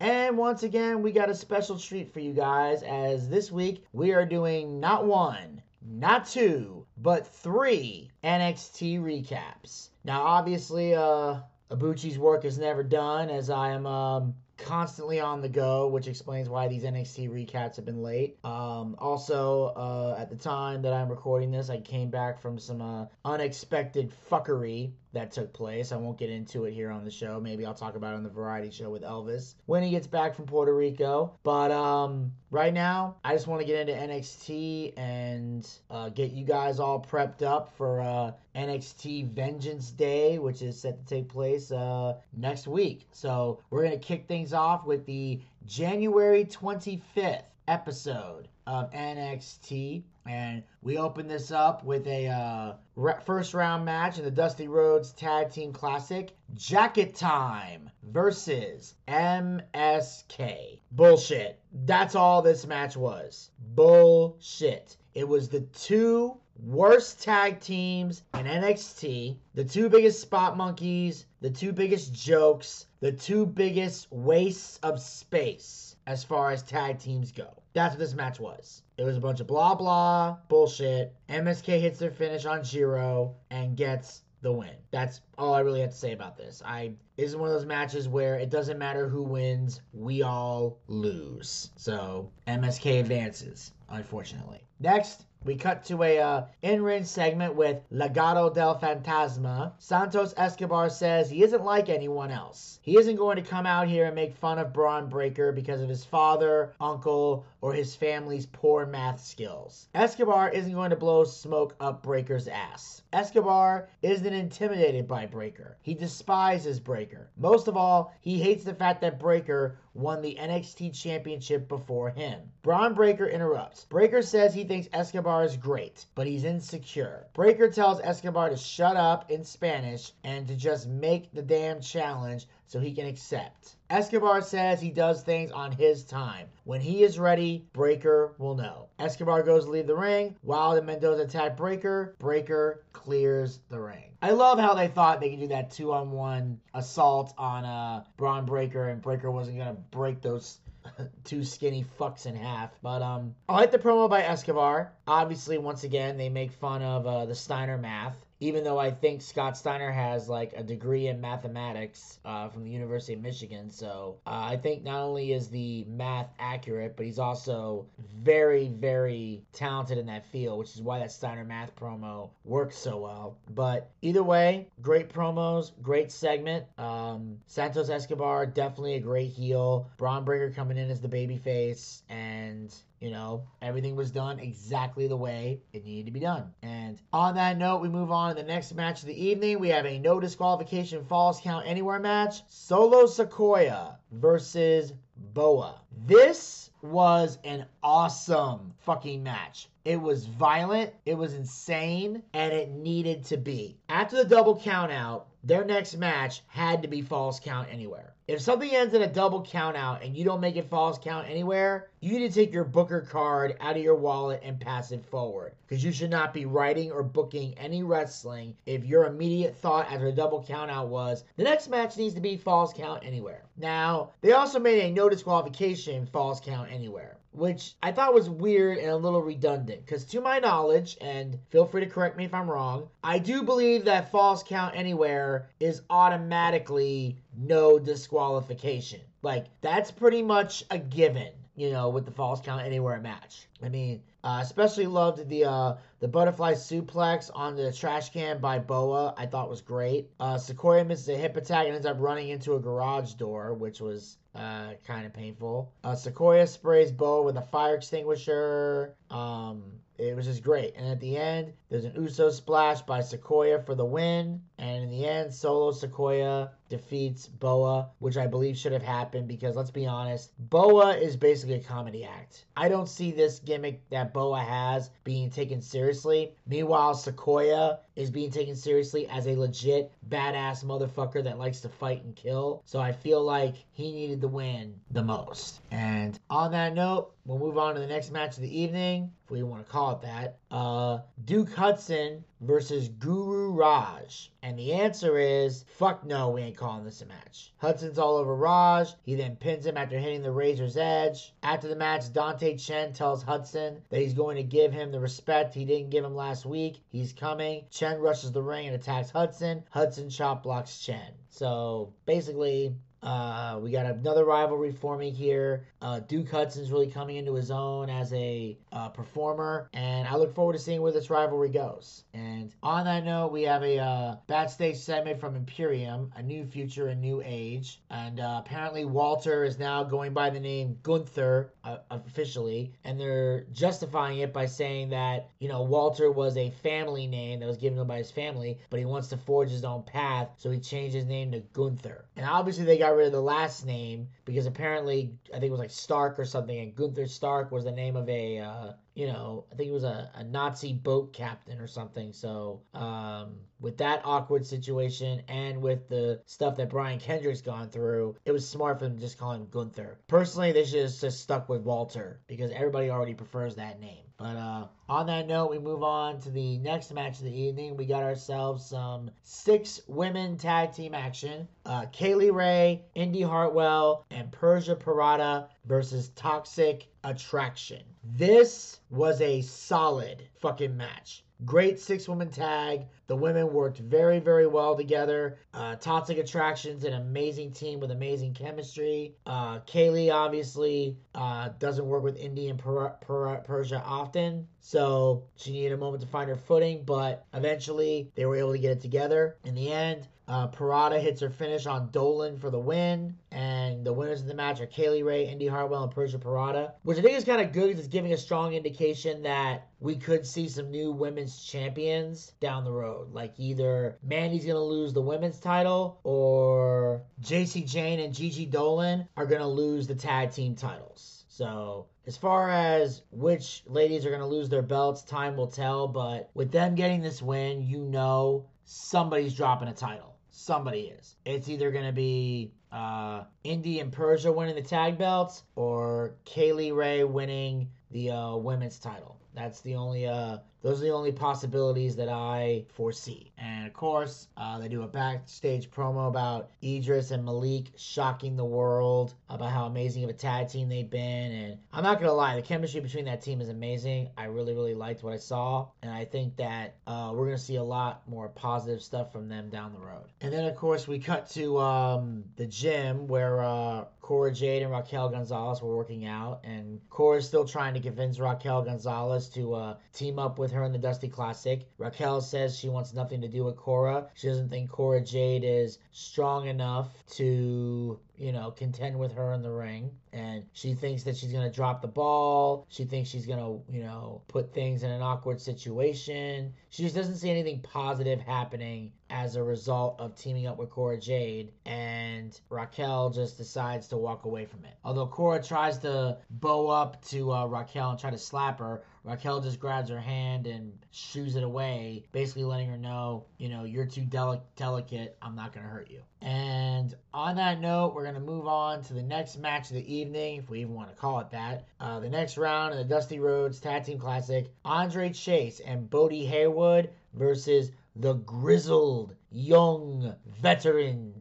And once again, we got a special treat for you guys, as this week we are doing not one, not two, but three NXT recaps. Now, obviously, uh, Abuchi's work is never done, as I am um, constantly on the go, which explains why these NXT recaps have been late. Um, also, uh, at the time that I'm recording this, I came back from some uh, unexpected fuckery that took place. I won't get into it here on the show. Maybe I'll talk about it on the variety show with Elvis when he gets back from Puerto Rico. But um, right now, I just want to get into NXT and uh, get you guys all prepped up for uh, NXT Vengeance Day, which is set to take place uh, next week. So we're gonna kick things off with the January 25th episode of NXT. And we open this up with a uh, re- first round match in the Dusty Rhodes Tag Team Classic Jacket Time versus MSK. Bullshit. That's all this match was. Bullshit. It was the two worst tag teams in NXT, the two biggest spot monkeys, the two biggest jokes, the two biggest wastes of space as far as tag teams go. That's what this match was. It was a bunch of blah blah bullshit. MSK hits their finish on Jiro and gets the win. That's all I really have to say about this. I this is one of those matches where it doesn't matter who wins, we all lose. So MSK advances, unfortunately. Next, We cut to a uh, in-ring segment with Legado del Fantasma. Santos Escobar says he isn't like anyone else. He isn't going to come out here and make fun of Bron Breakker because of his father, uncle, or his family's poor math skills. Escobar isn't going to blow smoke up Breakker's ass. Escobar isn't intimidated by Breakker. He despises Breakker. Most of all, he hates the fact that Breakker won the NXT championship before him. Bron Breakker interrupts. Breakker says he thinks Escobar is great, but he's insecure. Breakker tells Escobar to shut up in Spanish and to just make the damn challenge so he can accept. Escobar says he does things on his time. When he is ready, Breakker will know. Escobar goes to leave the ring. Wilde and Mendoza attack Breakker. Breakker clears the ring. I love how they thought they could do that two on one assault on uh, Bron Breakker, and Breaker wasn't going to break those two skinny fucks in half. But um, I like the promo by Escobar. Obviously, once again, they make fun of uh, the Steiner math even though I think Scott Steiner has like a degree in mathematics uh, from the University of Michigan. So uh, I think not only is the math accurate, but he's also very, very talented in that field, which is why that Steiner math promo works so well. But either way, great promos, great segment. Um, Santos Escobar, definitely a great heel. Bron Breakker coming in as the babyface, and you know, everything was done exactly the way it needed to be done. And on that note, we move on to the next match of the evening. We have a no disqualification falls count anywhere match Solo Sikoa versus Boa. This was an awesome fucking match. It was violent, it was insane, and it needed to be. After the double count out, their next match had to be falls count anywhere. If something ends in a double count out and you don't make it falls count anywhere, you need to take your booker card out of your wallet and pass it forward. Because you should not be writing or booking any wrestling if your immediate thought after the double count out was the next match needs to be falls count anywhere. Now, they also made a no disqualification falls count anywhere which I thought was weird and a little redundant. Because to my knowledge, and feel free to correct me if I'm wrong, I do believe that falls count anywhere is automatically no disqualification. Like, that's pretty much a given, you know, with the falls count anywhere match. I mean, uh, especially loved the uh, the butterfly suplex on the trash can by Boa. I thought was great. Uh, Sikoa misses a hip attack and ends up running into a garage door, which was uh, kind of painful. Uh, Sikoa sprays Boa with a fire extinguisher. Um, it was just great. And at the end, there's an Uso splash by Sikoa for the win. And in the end, Solo Sikoa defeats Boa, which I believe should have happened because let's be honest, Boa is basically a comedy act. I don't see this gimmick that Boa has being taken seriously. Meanwhile, Sikoa is being taken seriously as a legit badass motherfucker that likes to fight and kill. So I feel like he needed the win the most. And on that note, we'll move on to the next match of the evening, if we want to call it that. Uh, Duke Hudson versus Guru Raj. And the answer is fuck no, we ain't calling this a match. Hudson's all over Raj. He then pins him after hitting the razor's edge. After the match, Dante Chen tells Hudson that he's going to give him the respect he didn't give him last week. He's coming. Chen rushes the ring and attacks Hudson. Hudson chop blocks Chen. So basically, uh, we got another rivalry forming here. Uh, Duke Hudson's really coming into his own as a uh, performer, and I look forward to seeing where this rivalry goes. And on that note, we have a uh, backstage segment from Imperium, a new future, a new age, and uh, apparently Walter is now going by the name Gunther uh, officially, and they're justifying it by saying that you know Walter was a family name that was given to him by his family, but he wants to forge his own path, so he changed his name to Gunther. And obviously they got got rid of the last name because apparently I think it was like Stark or something, and Gunther Stark was the name of a uh, you know I think it was a, a Nazi boat captain or something. So um, with that awkward situation and with the stuff that Brian Kendrick's gone through, it was smart for them to just call him Gunther. Personally, they should have just stuck with Walter because everybody already prefers that name. But uh, on that note, we move on to the next match of the evening. We got ourselves some six women tag team action. Uh, Kay Lee Ray, Indy Hartwell, and Persia Pirotta versus Toxic Attraction. This was a solid fucking match. Great six woman tag. the women worked very, very well together. Uh, Toxic Attraction's an amazing team with amazing chemistry. Uh, Kaylee obviously uh, doesn't work with Indy and per- per- Persia often, so she needed a moment to find her footing, but eventually they were able to get it together. In the end, uh, Pirotta hits her finish on Dolin for the win, and the winners of the match are Kay Lee Ray, Indy Hartwell, and Persia Pirotta, which I think is kind of good because it's giving a strong indication that we could see some new women's champions down the road. Like either Mandy's going to lose the women's title, or Jacy Jayne and Gigi Dolin are going to lose the tag team titles. So as far as which ladies are going to lose their belts, time will tell. But with them getting this win, you know somebody's dropping a title. Somebody is. It's either going to be uh, Indy and Persia winning the tag belts or Kay Lee Ray winning the uh, women's title. That's the only uh, those are the only possibilities that I foresee. And of course, uh, they do a backstage promo about Edris and Malik shocking the world about how amazing of a tag team they've been. And I'm not gonna lie, the chemistry between that team is amazing. I really, really liked what I saw, and I think that uh, we're gonna see a lot more positive stuff from them down the road. And then of course we cut to um, the gym where uh, Cora Jade and Raquel Gonzalez were working out, and Cora's still trying to convince Raquel Gonzalez to uh, team up with her in the Dusty Classic. Raquel says she wants nothing to do with Cora. She doesn't think Cora Jade is strong enough to you know, contend with her in the ring. And she thinks that she's going to drop the ball. She thinks she's going to, you know, put things in an awkward situation. She just doesn't see anything positive happening as a result of teaming up with Cora Jade. And Raquel just decides to walk away from it. Although Cora tries to bow up to uh, Raquel and try to slap her, Raquel just grabs her hand and shoos it away, basically letting her know, you know, you're too deli- delicate. I'm not going to hurt you. And on that note, we're going to move on to the next match of the evening, if we even want to call it that. Uh, the next round in the Dusty Rhodes Tag Team Classic Andre Chase and Bodhi Hayward versus the grizzled young veterans.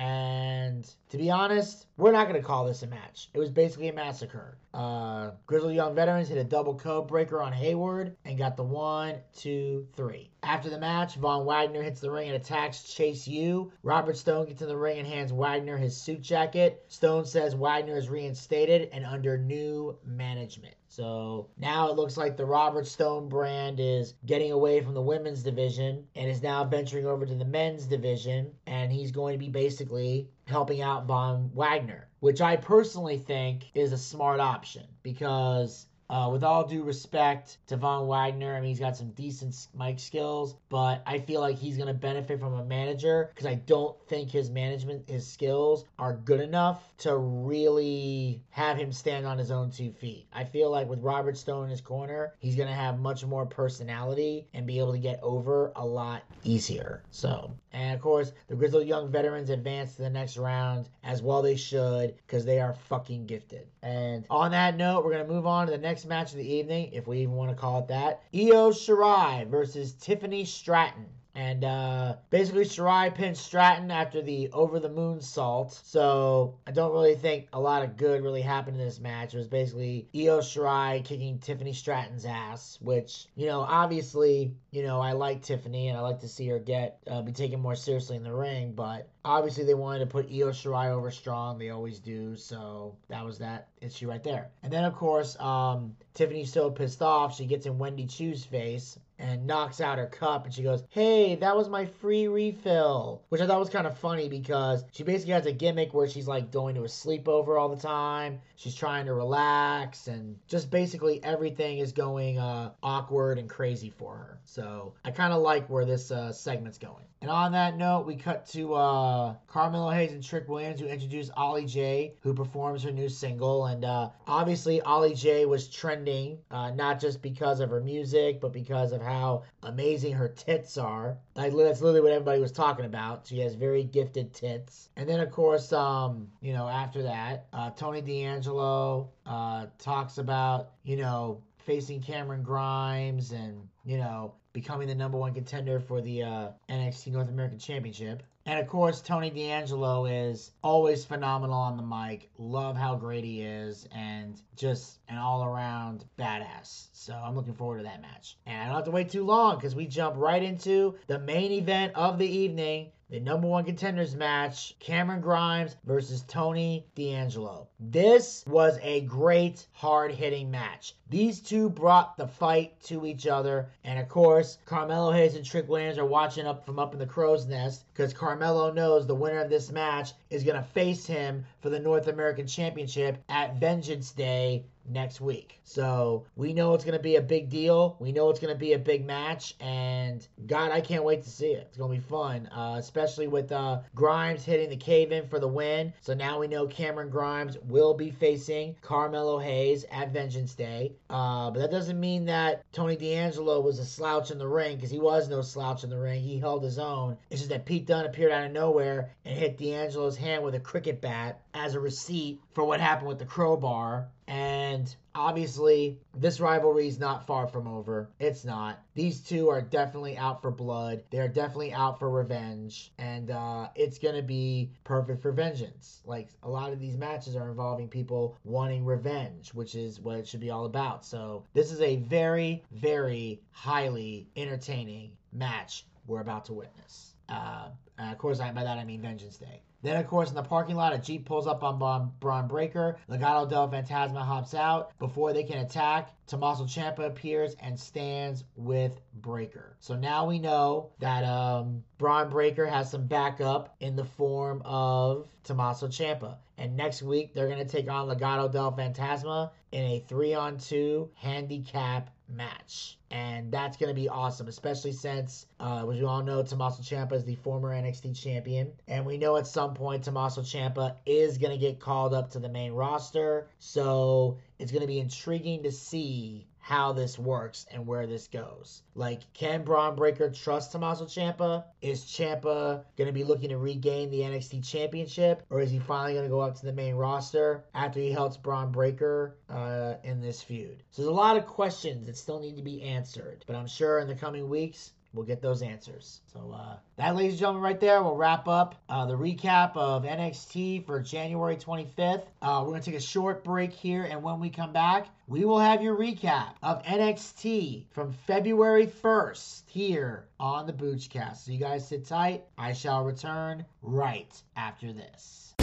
And to be honest, we're not going to call this a match. It was basically a massacre. Uh, Grizzled Young Veterans hit a double code breaker on Hayward and got the one, two, three. After the match, Von Wagner hits the ring and attacks Chase U. Robert Stone gets in the ring and hands Wagner his suit jacket. Stone says Wagner is reinstated and under new management. So now it looks like the Robert Stone brand is getting away from the women's division and is now venturing over to the men's division. And he's going to be basically helping out Von Wagner, which I personally think is a smart option because uh, with all due respect to Von Wagner, I mean, he's got some decent mic skills, but I feel like he's going to benefit from a manager because I don't think his management, his skills are good enough to really have him stand on his own two feet. I feel like with Robert Stone in his corner, he's going to have much more personality and be able to get over a lot easier. So, and of course, the Grizzled Young veterans advance to the next round as well they should because they are fucking gifted. And on that note, we're going to move on to the next match of the evening, if we even want to call it that. Io Shirai versus Tiffany Stratton. And uh, basically, Shirai pinned Stratton after the over the moon salt. So I don't really think a lot of good really happened in this match. It was basically Io Shirai kicking Tiffany Stratton's ass, which, you know, obviously, you know, I like Tiffany and I like to see her get uh, be taken more seriously in the ring. But obviously, they wanted to put Io Shirai over strong. They always do. So that was that issue right there. And then, of course, um, Tiffany's so pissed off, she gets in Wendy Choo's face and knocks out her cup and she goes, Hey, that was my free refill. Which I thought was kind of funny because she basically has a gimmick where she's like going to a sleepover all the time. She's trying to relax and just basically everything is going uh, awkward and crazy for her. So I kind of like where this uh, segment's going. And on that note, we cut to uh, Carmelo Hayes and Trick Williams who introduce Ollie J, who performs her new single. And uh, obviously, Ollie J was trending, uh, not just because of her music, but because of how amazing her tits are. Like, that's literally what everybody was talking about. She has very gifted tits. And then, of course, um, you know, after that, uh, Tony D'Angelo uh, talks about, you know, facing Cameron Grimes and, you know, becoming the number one contender for the uh, NXT North American Championship. And of course, Tony D'Angelo is always phenomenal on the mic. Love how great he is and just an all around badass. So I'm looking forward to that match. And I don't have to wait too long because we jump right into the main event of the evening the number one contenders match Cameron Grimes versus Tony D'Angelo. This was a great, hard hitting match. These two brought the fight to each other. And of course, Carmelo Hayes and Trick Williams are watching up from up in the crow's nest because Carmelo knows the winner of this match is going to face him for the North American Championship at Vengeance Day next week. So we know it's going to be a big deal. We know it's going to be a big match. And God, I can't wait to see it. It's going to be fun, uh, especially with uh, Grimes hitting the cave in for the win. So now we know Cameron Grimes will be facing Carmelo Hayes at Vengeance Day. Uh, but that doesn't mean that Tony D'Angelo was a slouch in the ring because he was no slouch in the ring. He held his own. It's just that Pete Dunne appeared out of nowhere and hit D'Angelo's hand with a cricket bat as a receipt for what happened with the crowbar. And obviously, this rivalry is not far from over. It's not. These two are definitely out for blood. They're definitely out for revenge. And uh, it's going to be perfect for vengeance. Like, a lot of these matches are involving people wanting revenge, which is what it should be all about. So, this is a very, very highly entertaining match we're about to witness. Uh, of course, I, by that I mean Vengeance Day. Then, of course, in the parking lot, a Jeep pulls up on Bron, Breakker. Legado del Fantasma hops out. Before they can attack, Tommaso Ciampa appears and stands with Breakker. So now we know that um, Bron Breakker has some backup in the form of Tommaso Ciampa. And next week, they're going to take on Legado del Fantasma in a three on two handicap match. And that's going to be awesome, especially since, uh, as you all know, Tommaso Ciampa is the former NXT champion. And we know at some point Tommaso Ciampa is going to get called up to the main roster. So it's going to be intriguing to see how this works and where this goes. Like, can Bron Breakker trust Tommaso Ciampa? Is Ciampa going to be looking to regain the NXT Championship, or is he finally going to go up to the main roster after he helps Bron Breakker uh, in this feud? So there's a lot of questions that still need to be answered, but I'm sure in the coming weeks we'll get those answers. So uh, that, ladies and gentlemen, right there will wrap up uh, the recap of NXT for January 25th. Uh, we're gonna take a short break here, and when we come back, we will have your recap of NXT from February 1st here on the Boochcast. So you guys sit tight. I shall return right after this.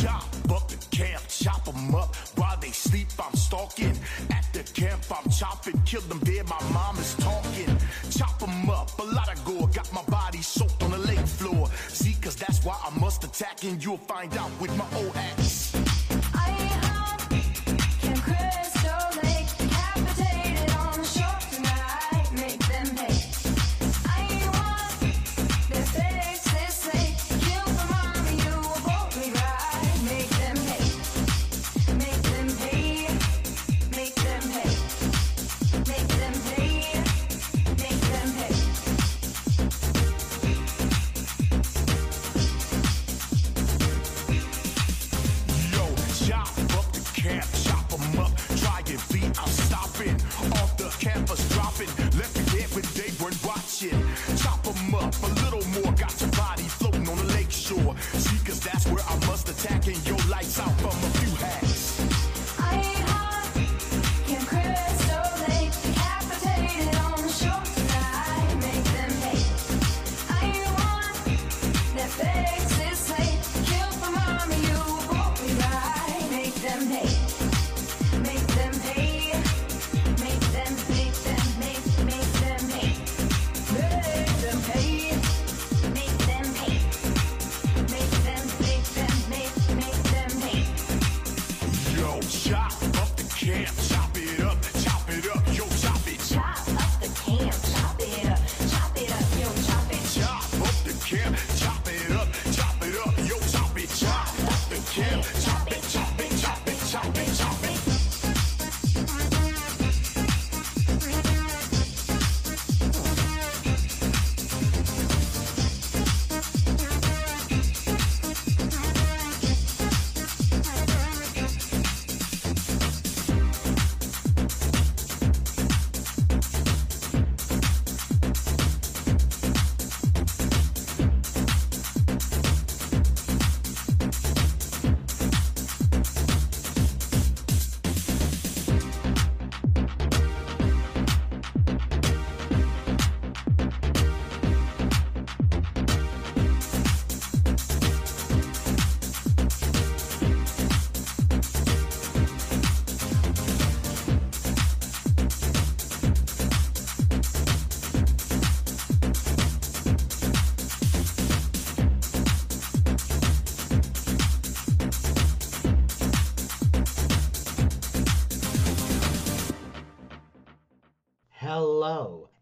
Chop up the camp, chop 'em up while they sleep. I'm stalking at the camp. I'm chopping, kill them dead. My mom is talking. Chop 'em up, a lot of gore. Got my body soaked on the lake floor. See, cause that's why I must attack, and you'll find out with my old axe.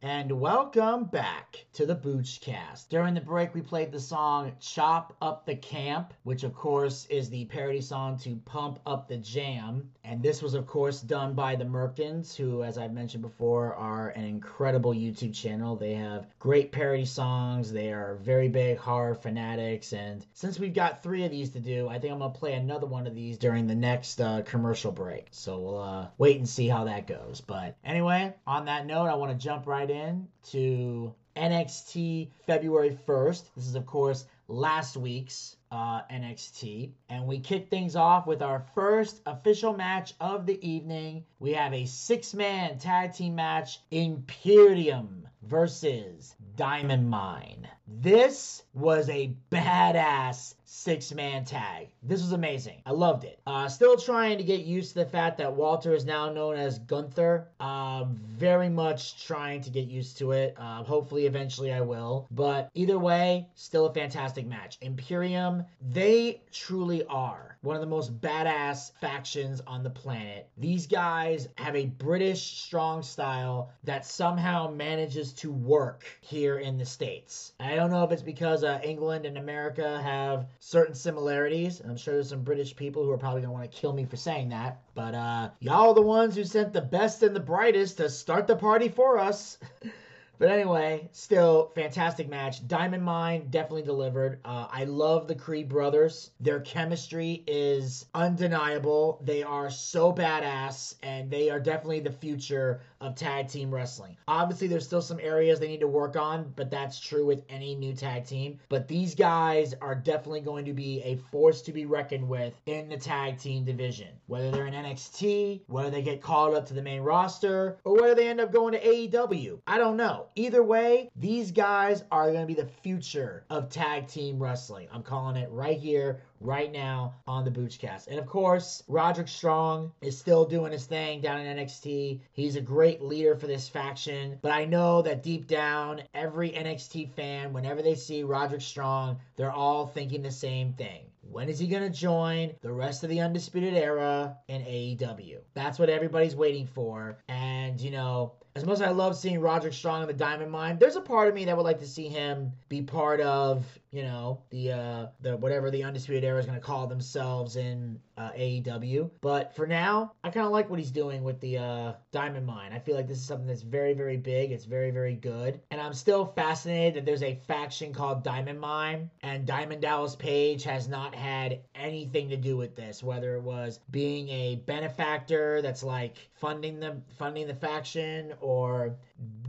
And welcome back to the Boochcast. During the break, we played the song Chop Up the Camp, which of course is the parody song to Pump Up the Jam. And this was, of course, done by the Merkins, who, as I've mentioned before, are an incredible YouTube channel. They have great parody songs, they are very big horror fanatics. And since we've got three of these to do, I think I'm going to play another one of these during the next uh, commercial break. So we'll uh, wait and see how that goes. But anyway, on that note, I want to jump right in to NXT February 1st. This is, of course, last week's uh, NXT. And we kick things off with our first official match of the evening. We have a six man tag team match Imperium versus Diamond Mine. This was a badass six man tag. This was amazing. I loved it. Uh, still trying to get used to the fact that Walter is now known as Gunther. Um, very much trying to get used to it. Uh, hopefully, eventually, I will. But either way, still a fantastic match. Imperium, they truly are one of the most badass factions on the planet. These guys have a British strong style that somehow manages to work here in the States. I don't know if it's because uh, England and America have certain similarities. I'm sure there's some British people who are probably going to want to kill me for saying that. But uh, y'all are the ones who sent the best and the brightest to start the party for us. But anyway, still fantastic match. Diamond Mine definitely delivered. Uh, I love the Creed brothers. Their chemistry is undeniable. They are so badass, and they are definitely the future of tag team wrestling. Obviously, there's still some areas they need to work on, but that's true with any new tag team. But these guys are definitely going to be a force to be reckoned with in the tag team division. Whether they're in NXT, whether they get called up to the main roster, or whether they end up going to AEW. I don't know. Either way, these guys are going to be the future of tag team wrestling. I'm calling it right here, right now on the Boochcast. And of course, Roderick Strong is still doing his thing down in NXT. He's a great leader for this faction. But I know that deep down, every NXT fan, whenever they see Roderick Strong, they're all thinking the same thing. When is he going to join the rest of the Undisputed Era in AEW? That's what everybody's waiting for. And, you know, as much as I love seeing Roderick Strong in the Diamond Mine, there's a part of me that would like to see him be part of, you know, the uh the whatever the Undisputed Era is going to call themselves in uh, AEW. But for now, I kind of like what he's doing with the uh, Diamond Mine. I feel like this is something that's very, very big. It's very, very good. And I'm still fascinated that there's a faction called Diamond Mine, and Diamond Dallas Page has not had anything to do with this, whether it was being a benefactor that's like funding the funding the faction or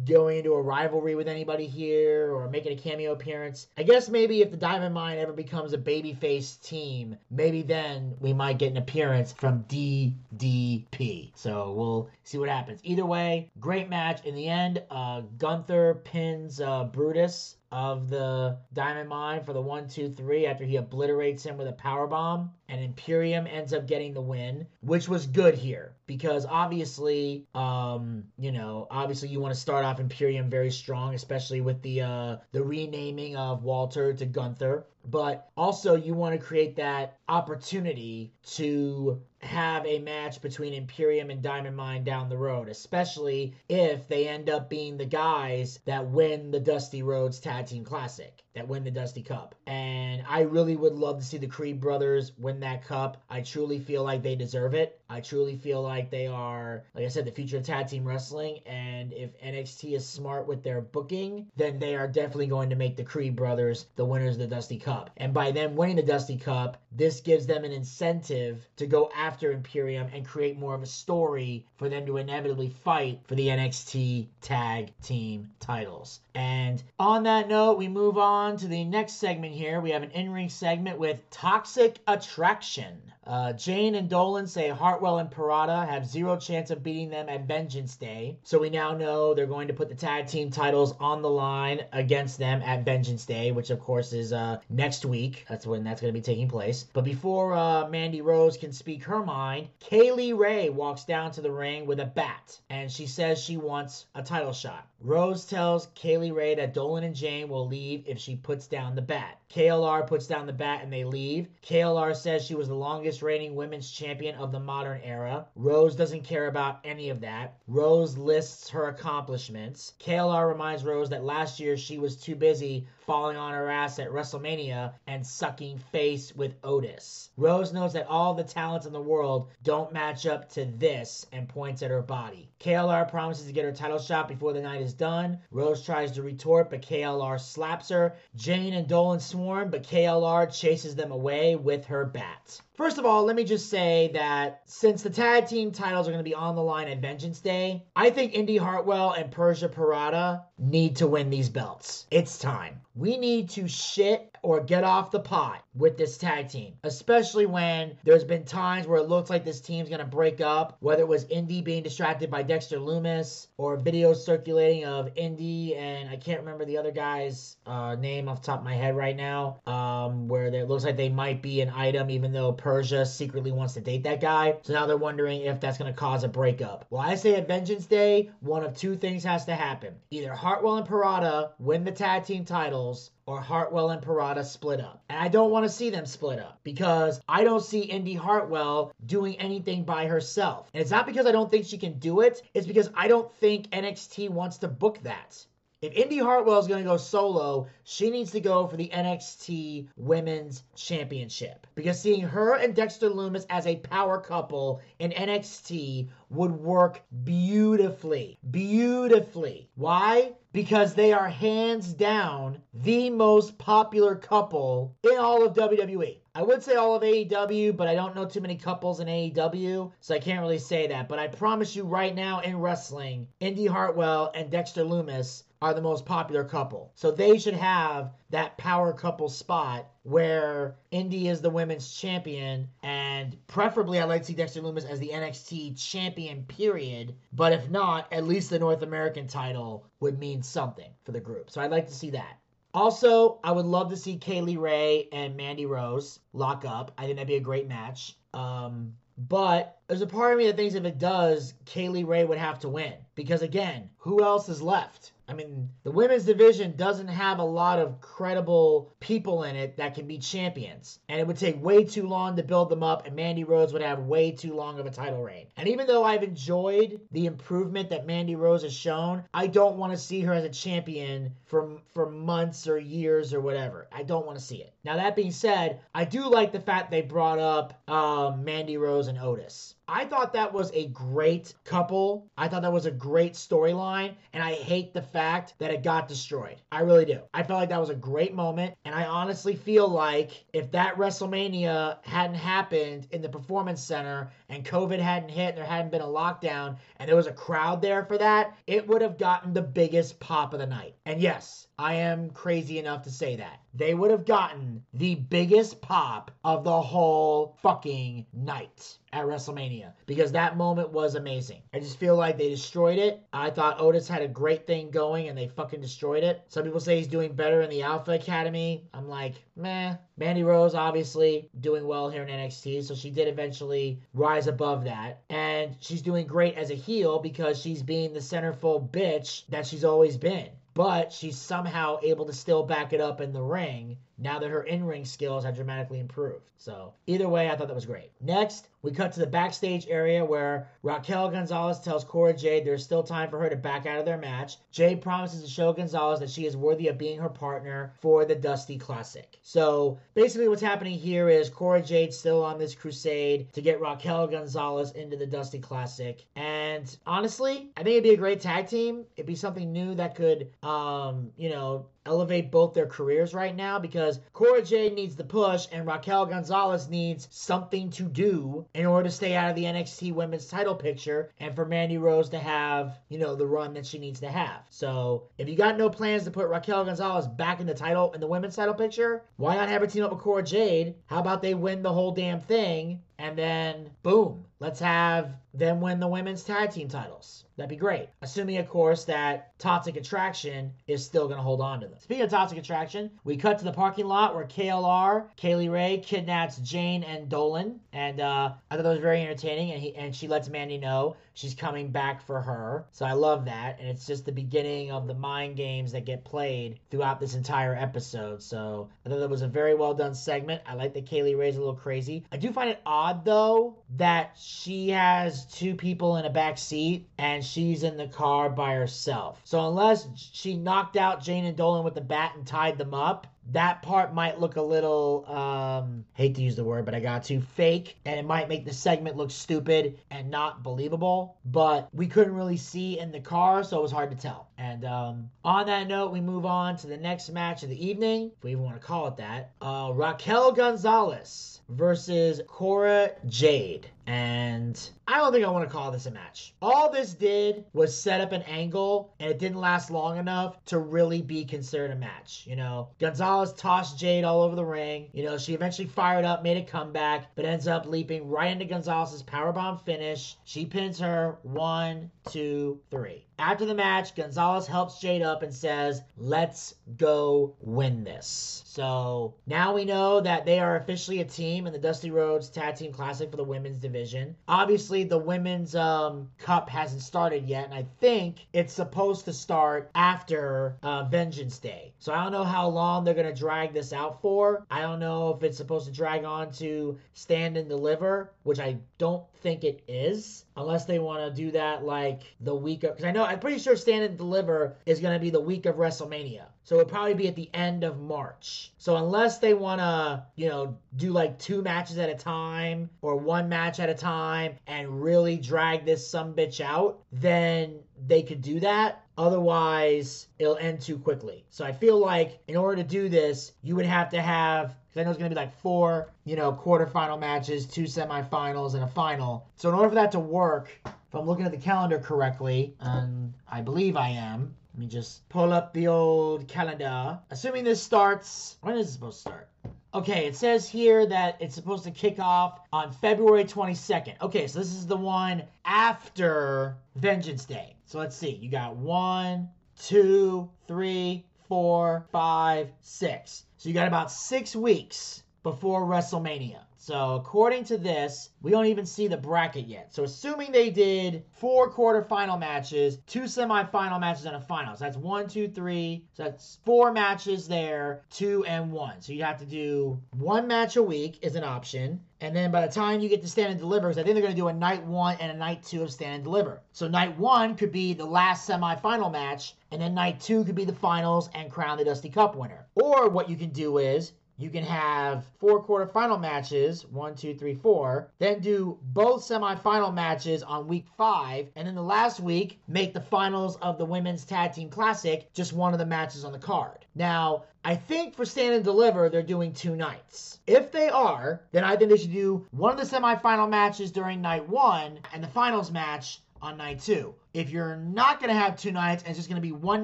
going into a rivalry with anybody here or making a cameo appearance. I guess maybe if the Diamond Mine ever becomes a babyface team, maybe then we might get an appearance from DDP. So we'll see what happens. Either way, great match. In the end, uh, Gunther pins uh, Brutus of the Diamond Mine for the one, two, three after he obliterates him with a power bomb, and Imperium ends up getting the win, which was good here because obviously, um, you know, obviously you want to start off Imperium very strong, especially with the uh, the renaming of Walter to Gunther. But also, you want to create that opportunity to have a match between Imperium and Diamond Mine down the road, especially if they end up being the guys that win the Dusty Rhodes Tag Team Classic, that win the Dusty Cup. And I really would love to see the Creed brothers win that cup. I truly feel like they deserve it. I truly feel like they are, like I said, the future of tag team wrestling. And if NXT is smart with their booking, then they are definitely going to make the Creed brothers the winners of the Dusty Cup. And by them winning the Dusty Cup, this gives them an incentive to go after Imperium and create more of a story for them to inevitably fight for the NXT tag team titles. And on that note, we move on to the next segment here. We have an in ring segment with Toxic Attraction. Uh, Jayne and Dolin say Hartwell and Pirotta have zero chance of beating them at Vengeance Day. So we now know they're going to put the tag team titles on the line against them at Vengeance Day, which of course is uh, next week. That's when that's going to be taking place. But before uh, Mandy Rose can speak her mind, Kay Lee Ray walks down to the ring with a bat and she says she wants a title shot. Rose tells Kaylee Kay Lee Ray that Dolin and Jayne will leave if she puts down the bat. KLR puts down the bat and they leave. KLR says she was the longest reigning women's champion of the modern era. Rose doesn't care about any of that. Rose lists her accomplishments. KLR reminds Rose that last year she was too busy falling on her ass at WrestleMania and sucking face with Otis. Rose knows that all the talents in the world don't match up to this and points at her body. KLR promises to get her title shot before the night is done. Rose tries to retort, but KLR slaps her. Jayne and Dolin swarm, but KLR chases them away with her bat. First of all, let me just say that since the tag team titles are going to be on the line at Vengeance Day, I think Indy Hartwell and Persia Pirotta need to win these belts. It's time. We need to shit or get off the pot with this tag team, especially when there's been times where it looks like this team's going to break up, whether it was Indy being distracted by Dexter Lumis or videos circulating of Indy and I can't remember the other guy's uh, name off top of my head right now, um, where it looks like they might be an item even though Persia secretly wants to date that guy. So now they're wondering if that's going to cause a breakup. Well, I say at Vengeance Day, one of two things has to happen. Either Hartwell and Pirotta win the tag team titles, or Hartwell and Pirotta split up. And I don't want to see them split up because I don't see Indy Hartwell doing anything by herself. And it's not because I don't think she can do it, it's because I don't think NXT wants to book that. If Indy Hartwell is going to go solo, she needs to go for the NXT Women's Championship. Because seeing her and Dexter Lumis as a power couple in NXT would work beautifully. Beautifully. Why? Because they are hands down the most popular couple in all of WWE. I would say all of AEW, but I don't know too many couples in AEW, so I can't really say that. But I promise you right now in wrestling, Indy Hartwell and Dexter Lumis are the most popular couple. So they should have that power couple spot where Indy is the women's champion and preferably I'd like to see Dexter Lumis as the NXT champion period, but if not, at least the North American title would mean something for the group. So I'd like to see that. Also, I would love to see Kay Lee Ray and Mandy Rose lock up. I think that'd be a great match. Um, but there's a part of me that thinks if it does, Kay Lee Ray would have to win. Because again, who else is left? I mean, the women's division doesn't have a lot of credible people in it that can be champions. And it would take way too long to build them up, and Mandy Rose would have way too long of a title reign. And even though I've enjoyed the improvement that Mandy Rose has shown, I don't want to see her as a champion for, for months or years or whatever. I don't want to see it. Now, that being said, I do like the fact they brought up um, Mandy Rose and Otis. I thought that was a great couple. I thought that was a great storyline, and I hate the fact that it got destroyed. I really do. I felt like that was a great moment, and I honestly feel like if that WrestleMania hadn't happened in the Performance Center and COVID hadn't hit and there hadn't been a lockdown and there was a crowd there for that, it would have gotten the biggest pop of the night. And yes, I am crazy enough to say that. They would have gotten the biggest pop of the whole fucking night at WrestleMania because that moment was amazing. I just feel like they destroyed it. I thought Otis had a great thing going and they fucking destroyed it. Some people say he's doing better in the Alpha Academy. I'm like, meh. Mandy Rose obviously doing well here in NXT, so she did eventually rise above that. And she's doing great as a heel because she's being the centerfold bitch that she's always been but she's somehow able to still back it up in the ring now that her in-ring skills have dramatically improved. So either way, I thought that was great. Next, we cut to the backstage area where Raquel Gonzalez tells Cora Jade there's still time for her to back out of their match. Jade promises to show Gonzalez that she is worthy of being her partner for the Dusty Classic. So basically, what's happening here is Cora Jade's still on this crusade to get Raquel Gonzalez into the Dusty Classic. And honestly, I think it'd be a great tag team. It'd be something new that could, um, you know, elevate both their careers right now because Cora Jade needs the push and Raquel Gonzalez needs something to do in order to stay out of the NXT women's title picture and for Mandy Rose to have, you know, the run that she needs to have. So if you got no plans to put Raquel Gonzalez back in the title in the women's title picture, why not have her team up with Cora Jade? How about they win the whole damn thing and then boom, let's have them win the women's tag team titles. That'd be great. Assuming, of course, that Toxic Attraction is still going to hold on to them. Speaking of Toxic Attraction, we cut to the parking lot where KLR, Kay Lee Ray, kidnaps Jayne and Dolin. And uh, I thought that was very entertaining. And, he, and she lets Mandy know she's coming back for her. So I love that. And it's just the beginning of the mind games that get played throughout this entire episode. So I thought that was a very well done segment. I like that Kay Lee Ray's a little crazy. I do find it odd, though, that she has two people in a back seat and she's in the car by herself. So unless she knocked out Jayne and Dolin with the bat and tied them up, that part might look a little um hate to use the word but i got to fake and it might make the segment look stupid and not believable but we couldn't really see in the car so it was hard to tell and um on that note we move on to the next match of the evening if we even want to call it that uh raquel gonzalez versus cora jade and I don't think I want to call this a match. All this did was set up an angle, and it didn't last long enough to really be considered a match. You know, Gonzalez tossed Jade all over the ring. You know, she eventually fired up, made a comeback, but ends up leaping right into Gonzalez's powerbomb finish. She pins her one, two, three. After the match, Gonzalez helps Jade up and says, Let's go win this. So now we know that they are officially a team in the Dusty Rhodes Tag Team Classic for the women's division. Obviously, the women's um, cup hasn't started yet, and I think it's supposed to start after uh, Vengeance Day. So I don't know how long they're going to drag this out for. I don't know if it's supposed to drag on to Stand and Deliver, which I don't think it is, unless they want to do that like the week of. Because I know, I'm pretty sure Stand and Deliver is going to be the week of WrestleMania. So it'll probably be at the end of March. So unless they want to, you know, do like two matches at a time or one match at a time and really drag this some bitch out, then they could do that. Otherwise, it'll end too quickly. So I feel like in order to do this, you would have to have because I know it's going to be like four, you know, quarterfinal matches, two semifinals, and a final. So in order for that to work, if I'm looking at the calendar correctly, and I believe I am, let me just pull up the old calendar. Assuming this starts, when is it supposed to start? Okay, it says here that it's supposed to kick off on February 22nd. Okay, so this is the one after Vengeance Day. So let's see. You got one, two, three, four, five, six. So you got about six weeks before WrestleMania. So according to this, we don't even see the bracket yet. So assuming they did four quarterfinal matches, two semifinal matches, and a final. So that's one, two, three. So that's four matches there, two and one. So you have to do one match a week is an option. And then by the time you get to stand and deliver, because I think they're going to do a night one and a night two of stand and deliver. So night one could be the last semifinal match, and then night two could be the finals and crown the Dusty Cup winner. Or what you can do is you can have four quarterfinal matches, one, two, three, four, then do both semifinal matches on week five, and then the last week make the finals of the Women's Tag Team Classic just one of the matches on the card. Now, I think for Stand and Deliver, they're doing two nights. If they are, then I think they should do one of the semifinal matches during night one and the finals match on night two. If you're not gonna have two nights and it's just gonna be one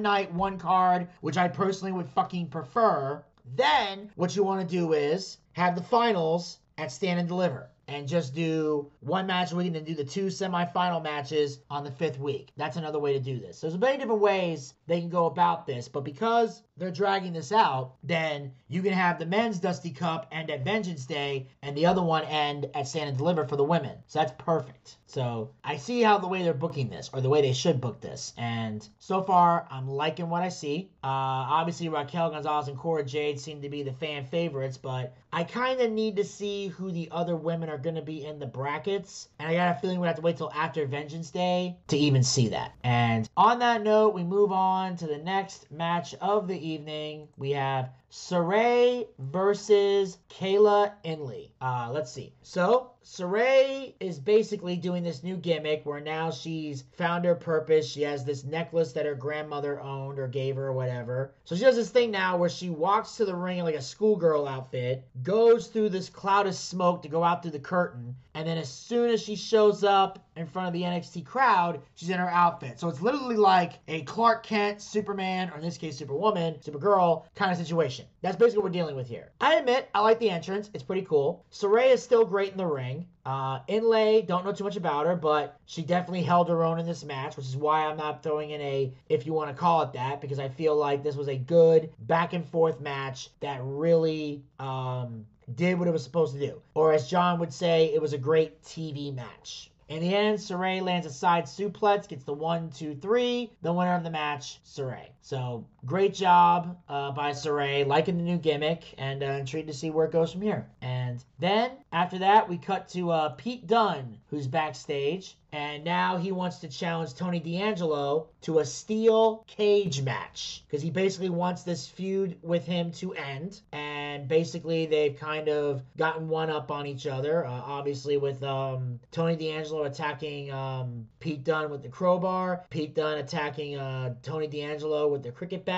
night, one card, which I personally would fucking prefer, then what you want to do is have the finals at Stand and Deliver and just do one match a week and then do the two semifinal matches on the fifth week. That's another way to do this. So there's many different ways they can go about this, but because they're dragging this out, then you can have the men's Dusty Cup end at Vengeance Day and the other one end at Stand and Deliver for the women. So that's perfect. So I see how the way they're booking this, or the way they should book this, and so far I'm liking what I see. Uh, obviously Raquel Gonzalez and Cora Jade seem to be the fan favorites, but I kind of need to see who the other women are going to be in the brackets, and I got a feeling we have to wait till after Vengeance Day to even see that. And on that note, we move on to the next match of the evening. We have Sarray versus Kayla Inlay. Uh, let's see. So Sarray is basically doing this new gimmick where now she's found her purpose. She has this necklace that her grandmother owned or gave her or whatever. So she does this thing now where she walks to the ring in like a schoolgirl outfit, goes through this cloud of smoke to go out through the curtain. And then as soon as she shows up in front of the NXT crowd, she's in her outfit. So it's literally like a Clark Kent, Superman, or in this case, Superwoman, Supergirl kind of situation. That's basically what we're dealing with here. I admit, I like the entrance. It's pretty cool. Sarray is still great in the ring. Uh, Inlay, don't know too much about her, but she definitely held her own in this match, which is why I'm not throwing in a, if you want to call it that, because I feel like this was a good back and forth match that really um, did what it was supposed to do. Or as John would say, it was a great TV match. In the end, Sarray lands a side suplex, gets the one, two, three. The winner of the match, Sarray. So great job uh, by Sarray, liking the new gimmick, and uh, intrigued to see where it goes from here. And then after that, we cut to uh, Pete Dunne, who's backstage, and now he wants to challenge Tony D'Angelo to a steel cage match because he basically wants this feud with him to end. And basically, they've kind of gotten one up on each other. Uh, obviously, with um, Tony D'Angelo attacking um, Pete Dunne with the crowbar, Pete Dunne attacking uh, Tony D'Angelo with the cricket bat.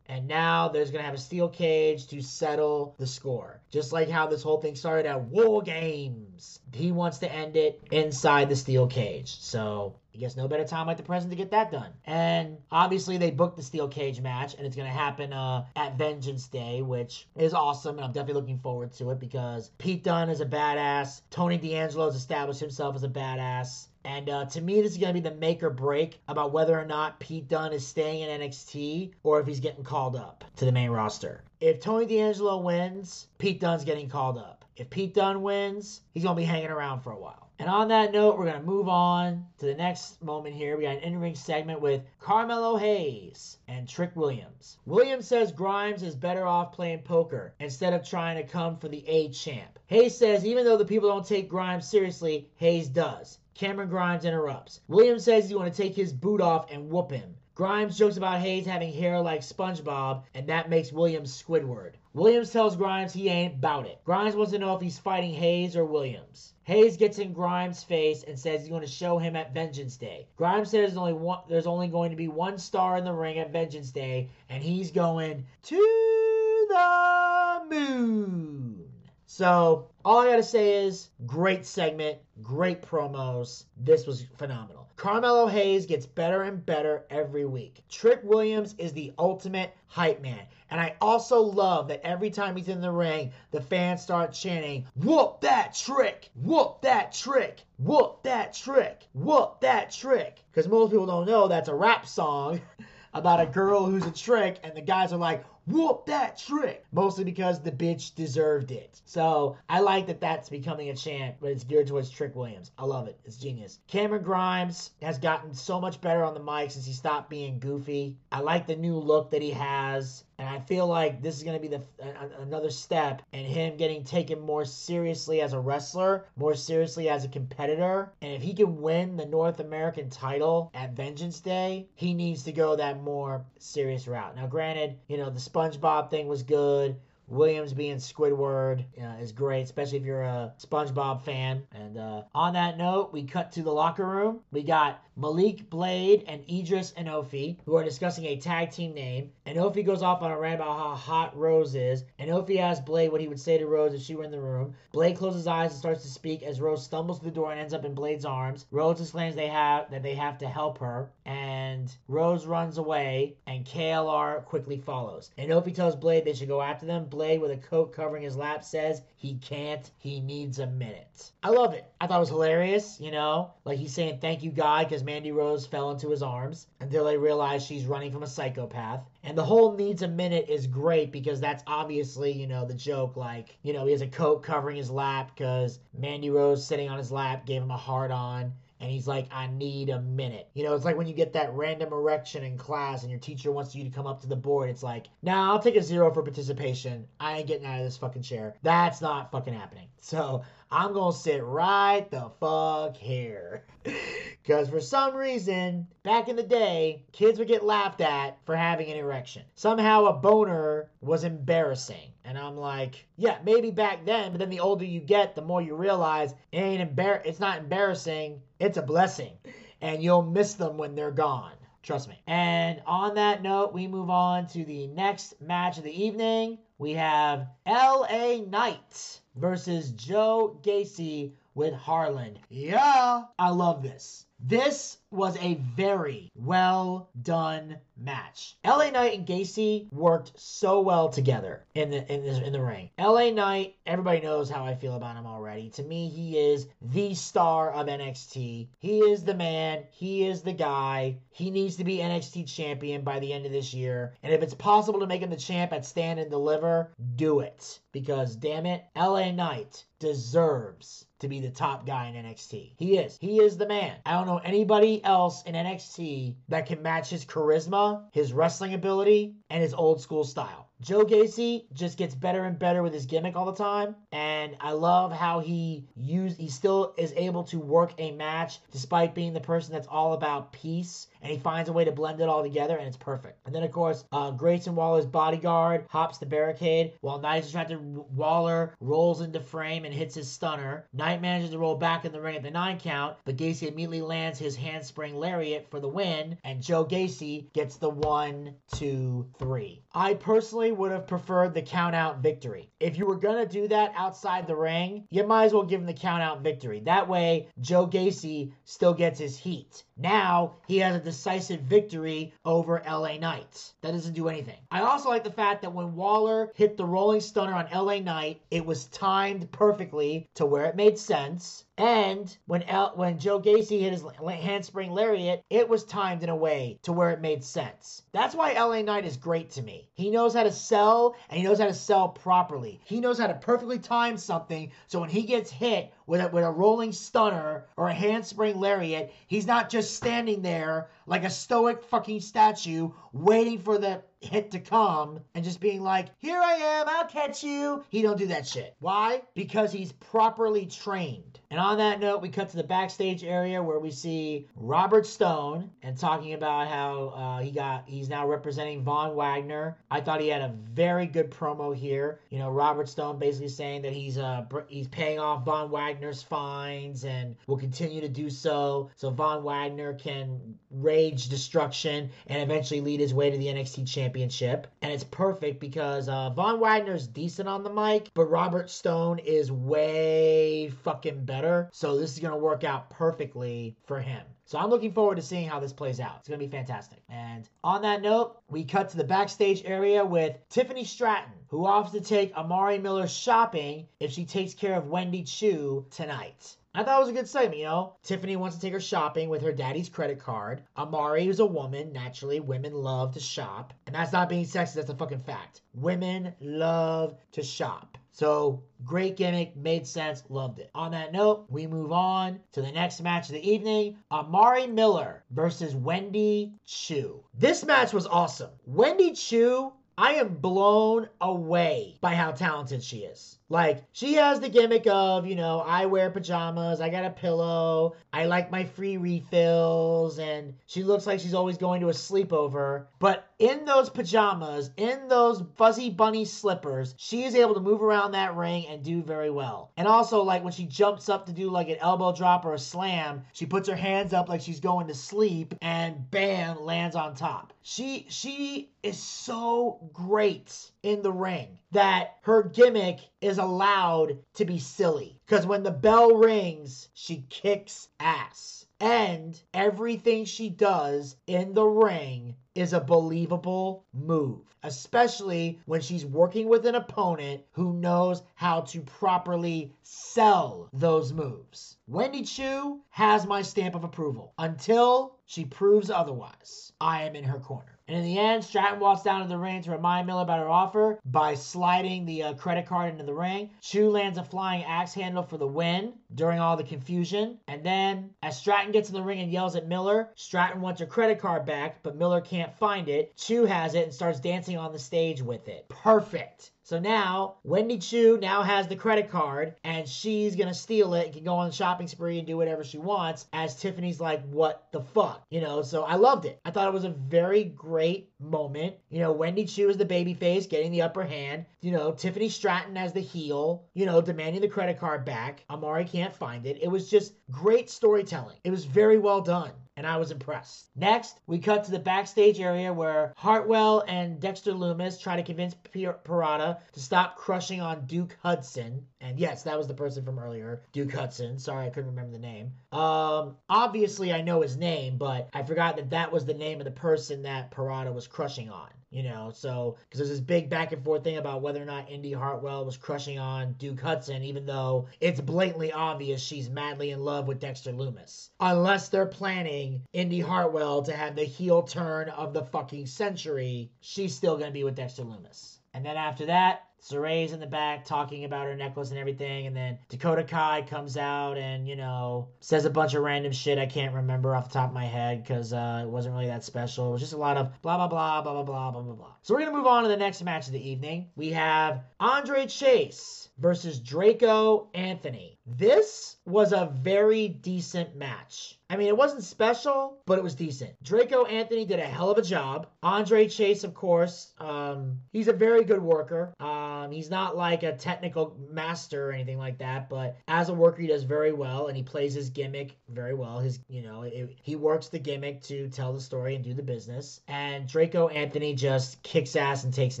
And now there's going to have a steel cage to settle the score. Just like how this whole thing started at War Games. He wants to end it inside the steel cage. So I guess no better time like the present to get that done. And obviously they booked the steel cage match, and it's gonna happen uh, at Vengeance Day, which is awesome, and I'm definitely looking forward to it because Pete Dunne is a badass. Tony D'Angelo has established himself as a badass. And uh, to me, this is going to be the make or break about whether or not Pete Dunne is staying in NXT or if he's getting called up to the main roster. If Tony D'Angelo wins, Pete Dunne's getting called up. If Pete Dunne wins, he's going to be hanging around for a while. And on that note, we're going to move on to the next moment here. We got an in ring segment with Carmelo Hayes and Trick Williams. Williams says Grimes is better off playing poker instead of trying to come for the A champ. Hayes says even though the people don't take Grimes seriously, Hayes does. Cameron Grimes interrupts. Williams says he's going to take his boot off and whoop him. Grimes jokes about Hayes having hair like SpongeBob, and that makes Williams Squidward. Williams tells Grimes he ain't bout it. Grimes wants to know if he's fighting Hayes or Williams. Hayes gets in Grimes' face and says he's going to show him at Vengeance Day. Grimes says there's only one, there's only going to be one star in the ring at Vengeance Day, and he's going to the moon. So all I gotta say is great segment, great promos. This was phenomenal. Carmelo Hayes gets better and better every week. Trick Williams is the ultimate hype man. And I also love that every time he's in the ring, the fans start chanting, Whoop that trick! Whoop that trick! Whoop that trick! Whoop that trick! Because most people don't know that's a rap song about a girl who's a trick, and the guys are like, whoop that trick. Mostly because the bitch deserved it. So i like that that's becoming a chant but it's geared towards trick williams. I love it. It's genius. Cameron grimes has gotten so much better on the mic since he stopped being goofy. I like the new look that he has and I feel like this is going to be the a- another step in him getting taken more seriously as a wrestler, more seriously as a competitor. And if he can win the North American title at Vengeance Day, he needs to go that more serious route. Now, granted, you know, the SpongeBob thing was good. Williams being Squidward uh, is great, especially if you're a SpongeBob fan. And uh, on that note, we cut to the locker room. We got Malik Blade and Edris Enofé, who are discussing a tag team name. Enofé goes off on a rant about how hot Rose is. Enofé asks Blade what he would say to Rose if she were in the room. Blade closes his eyes and starts to speak as Rose stumbles to the door and ends up in Blade's arms. Rose explains they have that they have to help her, and Rose runs away, and KLR quickly follows. Enofé tells Blade they should go after them. Blade, with a coat covering his lap, says he can't. He needs a minute. I love it. I thought it was hilarious. You know, like he's saying thank you God because Mandy Rose fell into his arms until they realize she's running from a psychopath. And the whole needs a minute is great because that's obviously, you know, the joke. Like, you know, he has a coat covering his lap because Mandy Rose sitting on his lap gave him a hard on. And he's like, I need a minute. You know, it's like when you get that random erection in class and your teacher wants you to come up to the board. It's like, nah, I'll take a zero for participation. I ain't getting out of this fucking chair. That's not fucking happening. So I'm gonna sit right the fuck here. Because for some reason, back in the day, kids would get laughed at for having an erection. Somehow a boner was embarrassing. And I'm like, yeah, maybe back then, but then the older you get, the more you realize it ain't embar- it's not embarrassing, it's a blessing. And you'll miss them when they're gone. Trust me. And on that note, we move on to the next match of the evening we have LA Knight versus Joe Gacy with Harlan. Yeah, I love this. This was a very well done match. LA Knight and Gacy worked so well together in the in the in the ring. LA Knight, everybody knows how I feel about him already. To me, he is the star of NXT. He is the man. He is the guy. He needs to be NXT champion by the end of this year. And if it's possible to make him the champ at Stand and Deliver, do it. Because damn it, LA Knight deserves to be the top guy in NXT. He is. He is the man. I don't know anybody else in NXT that can match his charisma, his wrestling ability, and his old school style. Joe Gacy just gets better and better with his gimmick all the time, and I love how he use he still is able to work a match despite being the person that's all about peace, and he finds a way to blend it all together, and it's perfect. And then of course, uh, Grayson Waller's bodyguard hops the barricade while Knight is distracted. Waller rolls into frame and hits his stunner. Knight manages to roll back in the ring at the nine count, but Gacy immediately lands his handspring lariat for the win, and Joe Gacy gets the one, two, three. I personally would have preferred the count out victory. If you were gonna do that outside the ring, you might as well give him the count out victory. That way, Joe Gacy still gets his heat. Now he has a decisive victory over LA Knight. That doesn't do anything. I also like the fact that when Waller hit the rolling stunner on LA Knight, it was timed perfectly to where it made sense. And when L- when Joe Gacy hit his handspring lariat, it was timed in a way to where it made sense. That's why LA Knight is great to me. He knows how to sell and he knows how to sell properly. He knows how to perfectly time something so when he gets hit with a, with a rolling stunner or a handspring lariat, he's not just standing there like a stoic fucking statue waiting for the hit to come and just being like, "Here I am, I'll catch you." He don't do that shit. Why? Because he's properly trained. And on that note, we cut to the backstage area where we see Robert Stone and talking about how uh, he got he's now representing Von Wagner. I thought he had a very good promo here. You know, Robert Stone basically saying that he's uh he's paying off Von Wagner's fines and will continue to do so, so Von Wagner can rage destruction and eventually lead his way to the NXT Championship. And it's perfect because uh, Von Wagner's decent on the mic, but Robert Stone is way fucking better. So this is gonna work out perfectly for him. So I'm looking forward to seeing how this plays out. It's going to be fantastic. And on that note, we cut to the backstage area with Tiffany Stratton, who offers to take Amari Miller shopping if she takes care of Wendy Choo tonight. I thought it was a good segment, you know. Tiffany wants to take her shopping with her daddy's credit card. Amari is a woman. Naturally, women love to shop. And that's not being sexist, that's a fucking fact. Women love to shop. So, great gimmick, made sense, loved it. On that note, we move on to the next match of the evening Amari Miller versus Wendy Choo. This match was awesome. Wendy Choo, I am blown away by how talented she is. Like, she has the gimmick of, you know, I wear pajamas, I got a pillow, I like my free refills, and she looks like she's always going to a sleepover. But in those pajamas, in those fuzzy bunny slippers, she is able to move around that ring and do very well. And also, like, when she jumps up to do like an elbow drop or a slam, she puts her hands up like she's going to sleep, and bam, lands on top. She, she is so great in the ring that her gimmick is allowed to be silly. Because when the bell rings, she kicks ass. And everything she does in the ring is a believable move, especially when she's working with an opponent who knows how to properly sell those moves. Wendy Choo has my stamp of approval until she proves otherwise. I am in her corner. And in the end, Stratton walks down to the ring to remind Miller about her offer by sliding the uh, credit card into the ring. Choo lands a flying axe handle for the win during all the confusion. And then, as Stratton gets in the ring and yells at Miller, Stratton wants her credit card back, but Miller can't find it. Choo has it and starts dancing on the stage with it. Perfect. So now, Wendy Choo now has the credit card and she's gonna steal it and can go on a shopping spree and do whatever she wants. As Tiffany's like, what the fuck? You know, so I loved it. I thought it was a very great moment. You know, Wendy Choo is the baby face getting the upper hand. You know, Tiffany Stratton as the heel, you know, demanding the credit card back. Amari can't find it. It was just great storytelling. It was very well done. And I was impressed. Next, we cut to the backstage area where Hartwell and Dexter Lumis try to convince Pirotta to stop crushing on Duke Hudson. And yes, that was the person from earlier, Duke Hudson. Sorry, I couldn't remember the name. Um, obviously, I know his name, but I forgot that that was the name of the person that Pirotta was crushing on. You know, so because there's this big back and forth thing about whether or not Indy Hartwell was crushing on Duke Hudson, even though it's blatantly obvious she's madly in love with Dexter Lumis. Unless they're planning Indy Hartwell to have the heel turn of the fucking century, she's still gonna be with Dexter Lumis. And then after that, Sarray's in the back talking about her necklace and everything, and then Dakota Kai comes out and, you know, says a bunch of random shit I can't remember off the top of my head because uh, it wasn't really that special. It was just a lot of blah, blah, blah, blah, blah, blah, blah, blah, blah. So we're to move on to the next match of the evening. We have Andre Chase versus Draco Anthony. This was a very decent match. I mean, it wasn't special, but it was decent. Draco Anthony did a hell of a job. Andre Chase, of course, um, he's a very good worker. Um, he's not like a technical master or anything like that, but as a worker, he does very well, and he plays his gimmick very well. His, you know, it, he works the gimmick to tell the story and do the business. And Draco Anthony just kicks ass and takes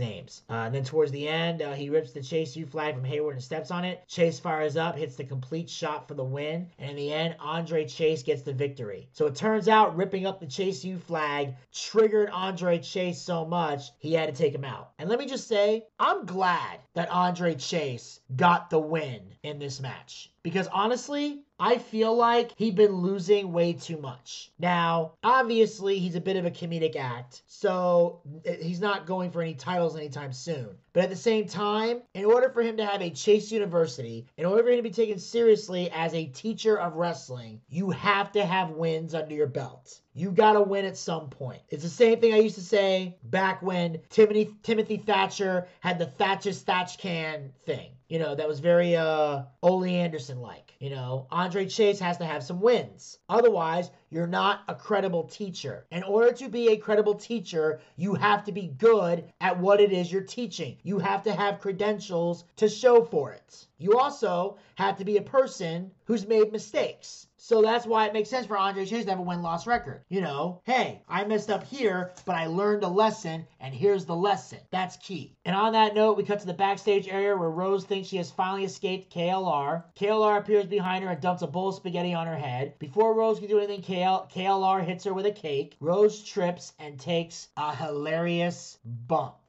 names. Uh, and then towards the end, uh, he rips the Chase U flag from Hayward and steps on it. Chase fires up, hits the complete shot for the win, and in the end, Andre Chase gets the victory. So it turns out ripping up the Chase U flag triggered Andre Chase so much he had to take him out. And let me just say, I'm glad that Andre Chase got the win in this match. Because honestly, I feel like he'd been losing way too much. Now, obviously, he's a bit of a comedic act, so he's not going for any titles anytime soon. But at the same time, in order for him to have a Chase University, in order for him to be taken seriously as a teacher of wrestling, you have to have wins under your belt. You gotta win at some point. It's the same thing I used to say back when Timothy Timothy Thatcher had the Thatch as Thatch Can thing. You know, that was very uh Ole Anderson like. You know, Andre Chase has to have some wins. Otherwise, you're not a credible teacher. In order to be a credible teacher, you have to be good at what it is you're teaching. You have to have credentials to show for it. You also have to be a person who's made mistakes. So that's why it makes sense for Andre Chase to have a win loss record. You know, hey, I messed up here, but I learned a lesson, and here's the lesson. That's key. And on that note, we cut to the backstage area where Rose thinks she has finally escaped KLR. KLR appears behind her and dumps a bowl of spaghetti on her head. Before Rose can do anything, KL- KLR hits her with a cake. Rose trips and takes a hilarious bump.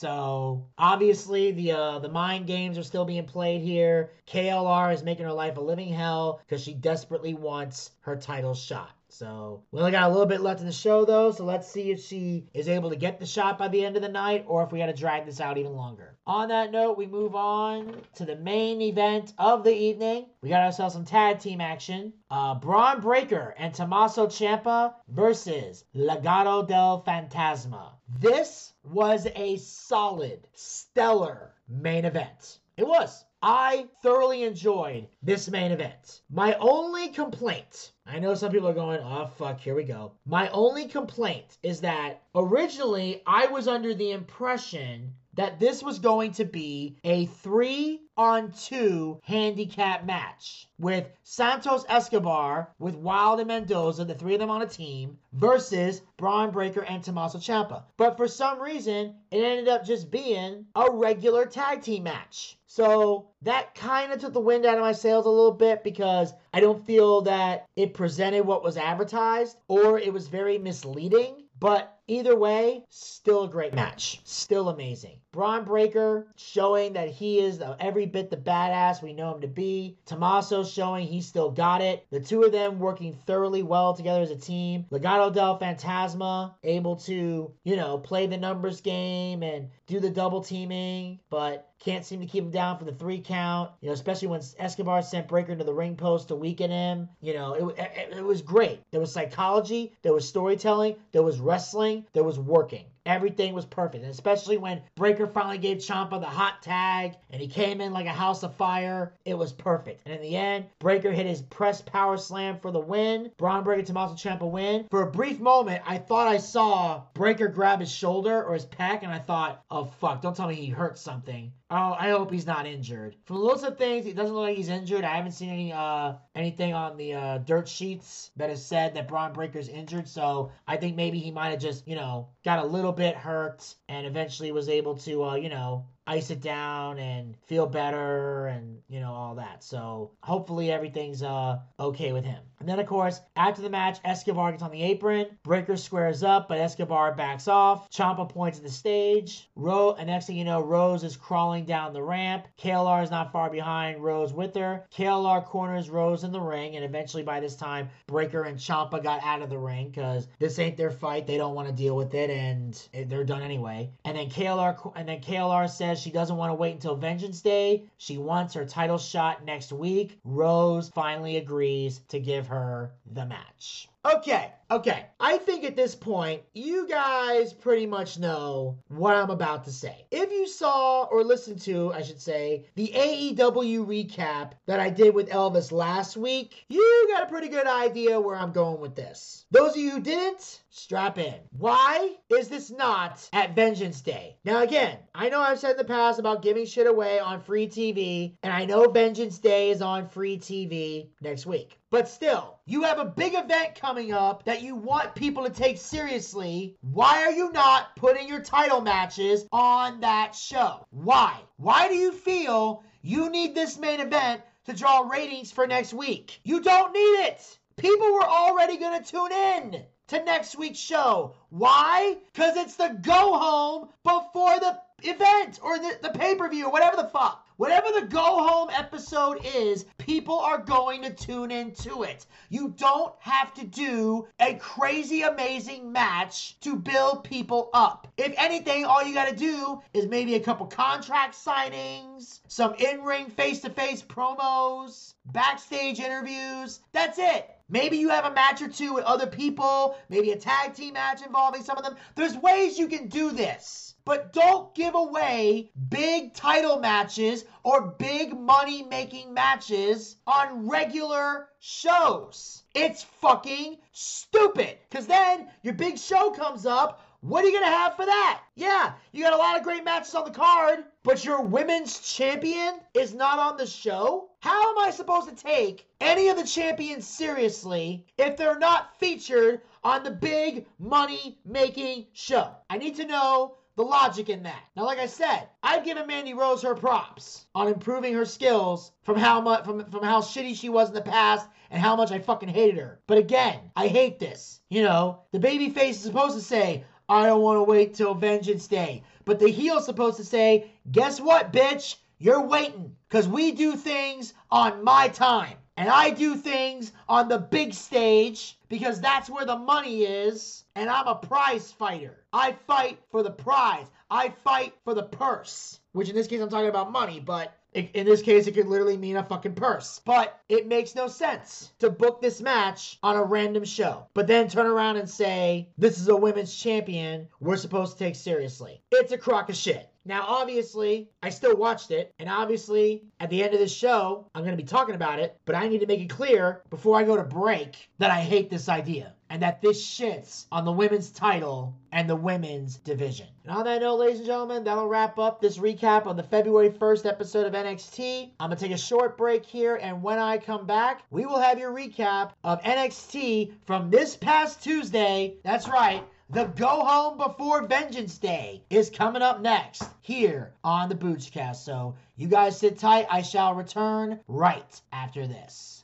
So obviously the uh, the mind games are still being played here. KLR is making her life a living hell because she desperately wants her title shot. So we only got a little bit left in the show though, so let's see if she is able to get the shot by the end of the night or if we got to drag this out even longer. On that note, we move on to the main event of the evening. We got ourselves some tag team action. Uh, Bron Breakker and Tommaso Ciampa versus Legado del Fantasma. This was a solid, stellar main event. It was. I thoroughly enjoyed this main event. My only complaint, I know some people are going, oh fuck, here we go. My only complaint is that originally I was under the impression that this was going to be a three on two handicap match with Santos Escobar, with Wilde and Mendoza, the three of them on a team, versus Bron Breakker and Tommaso Ciampa. But for some reason, it ended up just being a regular tag team match. So that kind of took the wind out of my sails a little bit because I don't feel that it presented what was advertised or it was very misleading. But either way, still a great match. Still amazing. Bron Breakker showing that he is every bit the badass we know him to be. Tommaso showing he still got it. The two of them working thoroughly well together as a team. Legado del Fantasma able to, you know, play the numbers game and do the double teaming, but can't seem to keep him down for the three count. You know, especially when Escobar sent Breakker into the ring post to weaken him. You know, it, it, it was great. There was psychology, there was storytelling, there was wrestling, there was working. Everything was perfect. And especially when Breakker finally gave Ciampa the hot tag and he came in like a house of fire, it was perfect. And in the end, Breakker hit his press power slam for the win. Bron Breakker Tommaso Ciampa win. For a brief moment, I thought I saw Breakker grab his shoulder or his pec, and I thought, oh fuck, don't tell me he hurt something. Oh, I hope he's not injured. From the looks of things, it doesn't look like he's injured. I haven't seen any uh anything on the uh, dirt sheets that has said that Bron Breakker's injured. So I think maybe he might have just, you know, got a little bit hurt and eventually was able to, uh, you know, ice it down and feel better and you know all that. So hopefully everything's uh okay with him. And then of course after the match escobar gets on the apron breakker squares up but escobar backs off ciampa points at the stage Ro- and next thing you know rose is crawling down the ramp. Klr is not far behind rose with her. Klr corners rose in the ring and eventually by this time breakker and ciampa got out of the ring because this ain't their fight. They don't want to deal with it and they're done anyway. And then klr and then klr says she doesn't want to wait until Vengeance Day. She wants her title shot next week. Rose finally agrees to give her the match. Okay, okay. I think at this point, you guys pretty much know what I'm about to say. If you saw or listened to, I should say, the AEW recap that I did with Elvis last week, you got a pretty good idea where I'm going with this. Those of you who didn't, strap in. Why is this not at Vengeance Day? Now, again, I know I've said in the past about giving shit away on free TV, and I know Vengeance Day is on free TV next week. But still, you have a big event coming up that you want people to take seriously. Why are you not putting your title matches on that show? Why? Why do you feel you need this main event to draw ratings for next week? You don't need it. People were already going to tune in to next week's show. Why? Because it's the go home before the event or the, the pay per view or whatever the fuck. Whatever the go home episode is, people are going to tune into it. You don't have to do a crazy amazing match to build people up. If anything, all you got to do is maybe a couple contract signings, some in ring face to face promos, backstage interviews. That's it. Maybe you have a match or two with other people, maybe a tag team match involving some of them. There's ways you can do this. But don't give away big title matches or big money making matches on regular shows. It's fucking stupid. Because then your big show comes up. What are you going to have for that? Yeah, you got a lot of great matches on the card, but your women's champion is not on the show? How am I supposed to take any of the champions seriously if they're not featured on the big money making show? I need to know the logic in that. Now, like I said, I've given Mandy Rose her props on improving her skills from how much from, from how shitty she was in the past and how much I fucking hated her. But again, I hate this. You know, the baby face is supposed to say, I don't want to wait till Vengeance Day. But the heel's supposed to say, guess what, bitch? You're waiting. Because we do things on my time. And I do things on the big stage because that's where the money is. And I'm a prize fighter. I fight for the prize. I fight for the purse. Which in this case, I'm talking about money, but in this case, it could literally mean a fucking purse. But it makes no sense to book this match on a random show, but then turn around and say, this is a women's champion we're supposed to take seriously. It's a crock of shit. Now, obviously, I still watched it, and obviously, at the end of this show, I'm going to be talking about it, but I need to make it clear before I go to break that I hate this idea and that this shits on the women's title and the women's division. And on that note, ladies and gentlemen, that'll wrap up this recap on the February 1st episode of NXT. I'm to take a short break here, and when I come back, we will have your recap of NXT from this past Tuesday. That's right. The Go Home Before Vengeance Day is coming up next here on the Boochcast. So you guys sit tight. I shall return right after this.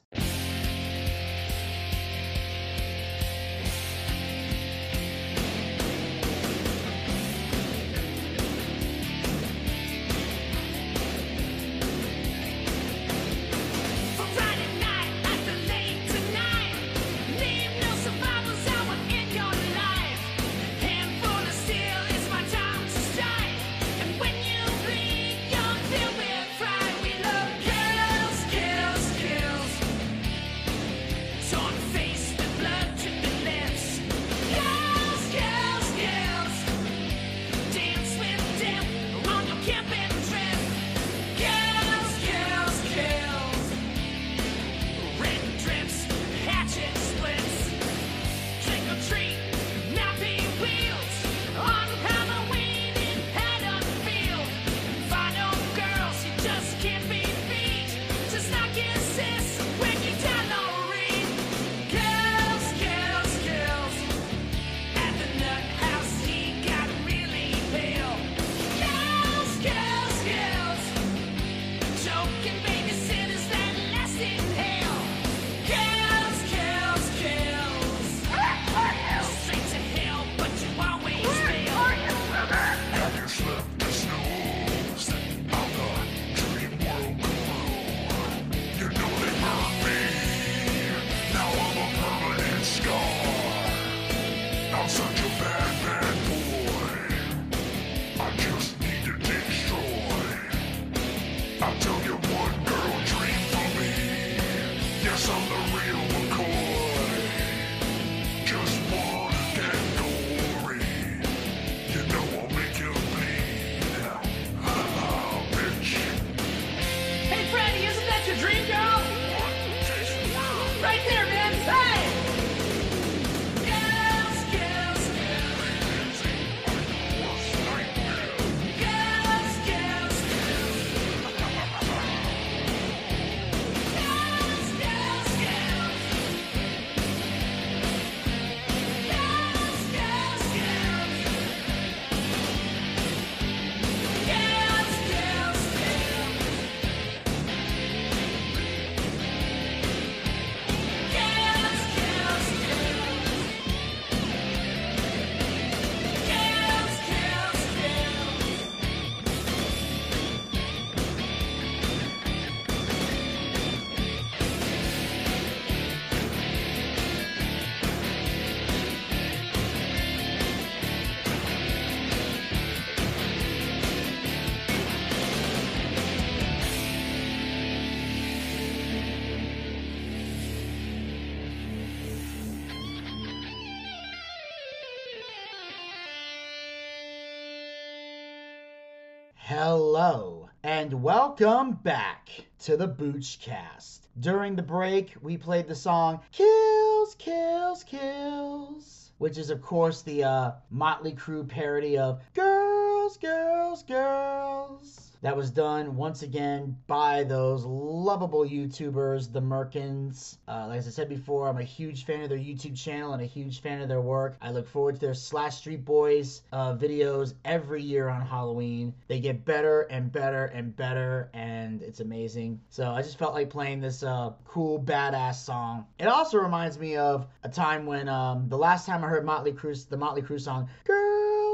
Hello and welcome back to the Boochcast. During the break, we played the song Kills, Kills, Kills, which is, of course, the uh, Motley Crue parody of Girls, Girls, Girls. That was done once again by those lovable YouTubers, the Merkins. Uh, like I said before, I'm a huge fan of their YouTube channel and a huge fan of their work. I look forward to their Slash Street Boys uh, videos every year on Halloween. They get better and better and better, and it's amazing. So I just felt like playing this uh, cool, badass song. It also reminds me of a time when um, the last time I heard Motley Crue, the Motley Crue song,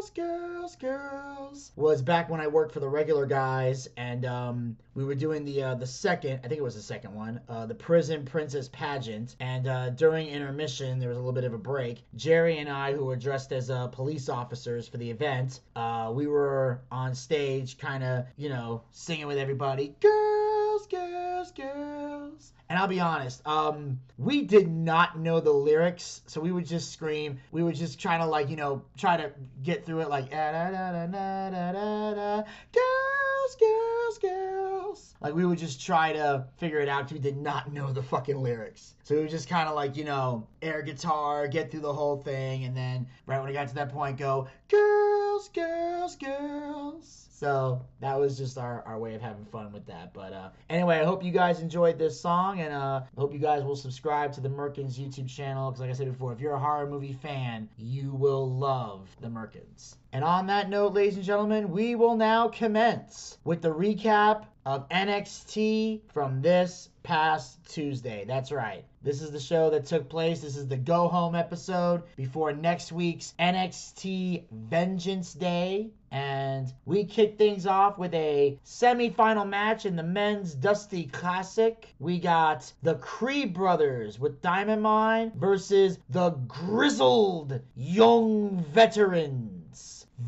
Girls, Girls, Girls, was back when I worked for the regular guys, and um, we were doing the uh, the second, I think it was the second one, uh, the Prison Princess pageant. And uh, during intermission, there was a little bit of a break. Jerry and I, who were dressed as uh, police officers for the event, uh, we were on stage, kind of, you know, singing with everybody, girls, girls, girls. And I'll be honest, um, we did not know the lyrics, so we would just scream. We were just trying to like, you know, try to get through it like da da da da da da da girls, girls, girls. Like we would just try to figure it out because we did not know the fucking lyrics. So we would just kind of like, you know, air guitar, get through the whole thing, and then right when it got to that point, go girls, girls, girls. So that was just our, our way of having fun with that. But uh, anyway, I hope you guys enjoyed this song, and uh, I hope you guys will subscribe to the Merkins YouTube channel. Because, like I said before, if you're a horror movie fan, you will love the Merkins. And on that note, ladies and gentlemen, we will now commence with the recap of NXT from this past Tuesday. That's right. This is the show that took place. This is the go home episode before next week's NXT Vengeance Day. And we kick things off with a semi-final match in the men's Dusty Classic. We got the Creed brothers with Diamond Mine versus the grizzled young veterans.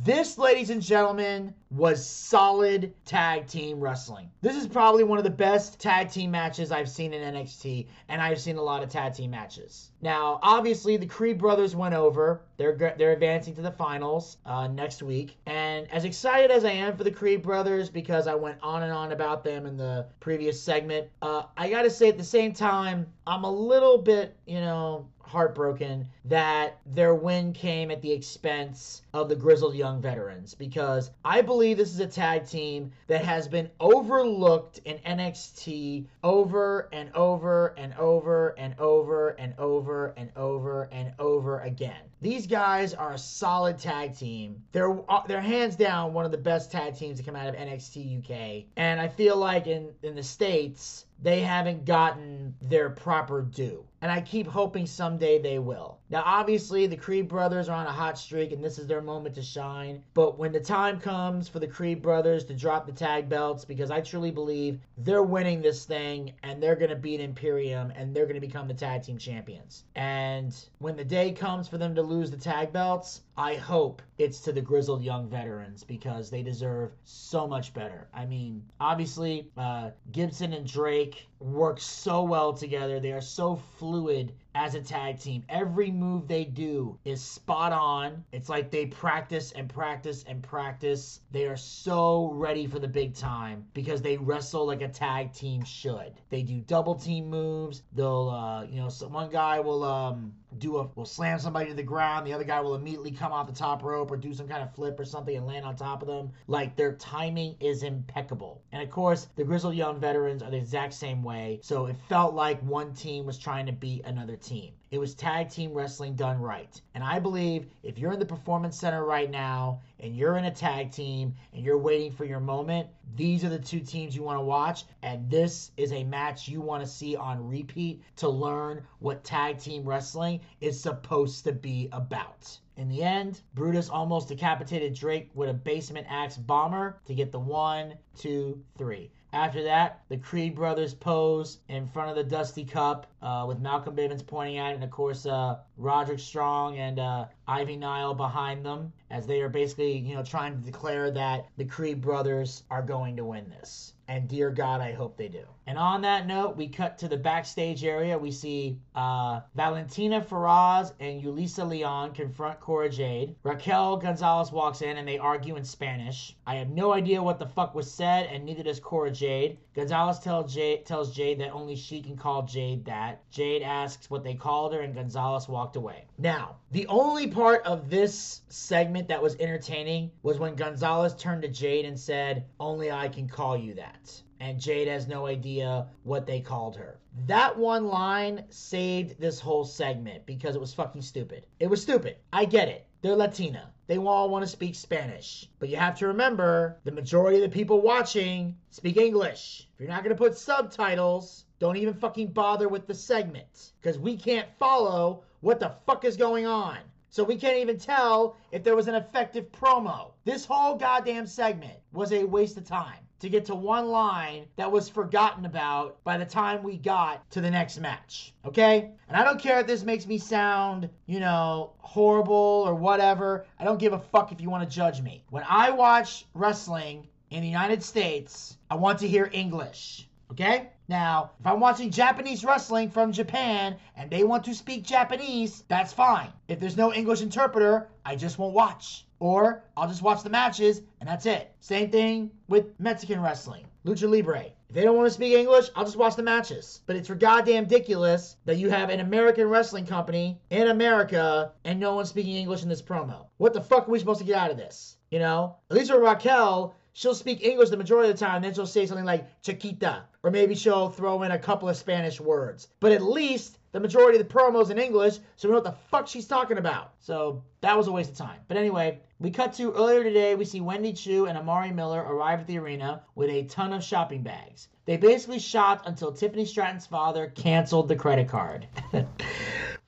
This, ladies and gentlemen, was solid tag team wrestling. This is probably one of the best tag team matches I've seen in NXT, and I've seen a lot of tag team matches. Now, obviously, the Creed brothers went over. They're they're advancing to the finals uh, next week, and as excited as I am for the Creed brothers because I went on and on about them in the previous segment, uh, I gotta say at the same time, I'm a little bit, you know, heartbroken that their win came at the expense of the grizzled young veterans because I believe this is a tag team that has been overlooked in NXT over and over and over and over and over and over and over again. These guys are a solid tag team. They're uh, they're hands down one of the best tag teams to come out of NXT UK. And I feel like in in the states they haven't gotten their proper due. And I keep hoping someday they will. Now, obviously, the Creed brothers are on a hot streak and this is their moment to shine. But when the time comes for the Creed brothers to drop the tag belts, because I truly believe they're winning this thing and they're going to beat Imperium and they're going to become the tag team champions. And when the day comes for them to lose the tag belts, I hope it's to the grizzled young veterans because they deserve so much better. I mean, obviously, uh, Gibson and Drake work so well together. They are so fluid as a tag team. Every move they do is spot on. It's like they practice and practice and practice. They are so ready for the big time because they wrestle like a tag team should. They do double team moves. They'll, uh, you know, so one guy will um, do a will slam somebody to the ground. The other guy will immediately come off the top rope or do some kind of flip or something and land on top of them. Like their timing is impeccable. And of course, the Grizzled Young Veterans are the exact same way. So it felt like one team was trying to beat another team. It was tag team wrestling done right. And I believe if you're in the performance center right now and you're in a tag team and you're waiting for your moment, these are the two teams you want to watch. And this is a match you want to see on repeat to learn what tag team wrestling is supposed to be about. In the end, Brutus almost decapitated Drake with a basement axe bomber to get the one, two, three. After that, the Creed brothers pose in front of the Dusty Cup uh, with Malcolm Bivens pointing at it, and of course, uh, Roderick Strong and uh, Ivy Nile behind them as they are basically, you know, trying to declare that the Creed brothers are going to win this. And dear God, I hope they do. And on that note, we cut to the backstage area. We see uh, Valentina Feroz and Yulisa Leon confront Cora Jade. Raquel Gonzalez walks in and they argue in Spanish. I have no idea what the fuck was said, and neither does Cora Jade. Gonzalez tell Jade, tells Jade that only she can call Jade that. Jade asks what they called her, and Gonzalez walked away. Now, the only part of this segment that was entertaining was when Gonzalez turned to Jade and said, Only I can call you that and Jade has no idea what they called her. That one line saved this whole segment because it was fucking stupid. It was stupid. I get it. They're Latina. They all want to speak Spanish. But you have to remember the majority of the people watching speak English. If you're not going to put subtitles, don't even fucking bother with the segments because we can't follow what the fuck is going on. So we can't even tell if there was an effective promo. This whole goddamn segment was a waste of time to get to one line that was forgotten about by the time we got to the next match. Okay? And I don't care if this makes me sound, you know, horrible or whatever. I don't give a fuck if you want to judge me. When I watch wrestling in the United States, I want to hear English. Okay? Now, if I'm watching Japanese wrestling from Japan and they want to speak Japanese, that's fine. If there's no English interpreter, I just won't watch. Or I'll just watch the matches and that's it. Same thing with Mexican wrestling, Lucha Libre. If they don't want to speak English, I'll just watch the matches. But it's for goddamn ridiculous that you have an American wrestling company in America and no one's speaking English in this promo. What the fuck are we supposed to get out of this? You know? At least with Raquel, she'll speak English the majority of the time, then she'll say something like Chiquita. Or maybe she'll throw in a couple of Spanish words. But at least the majority of the promos in English, so we know what the fuck she's talking about. So that was a waste of time. But anyway, we cut to earlier today, we see Wendy Choo and Amari Miller arrive at the arena with a ton of shopping bags. They basically shopped until Tiffany Stratton's father canceled the credit card.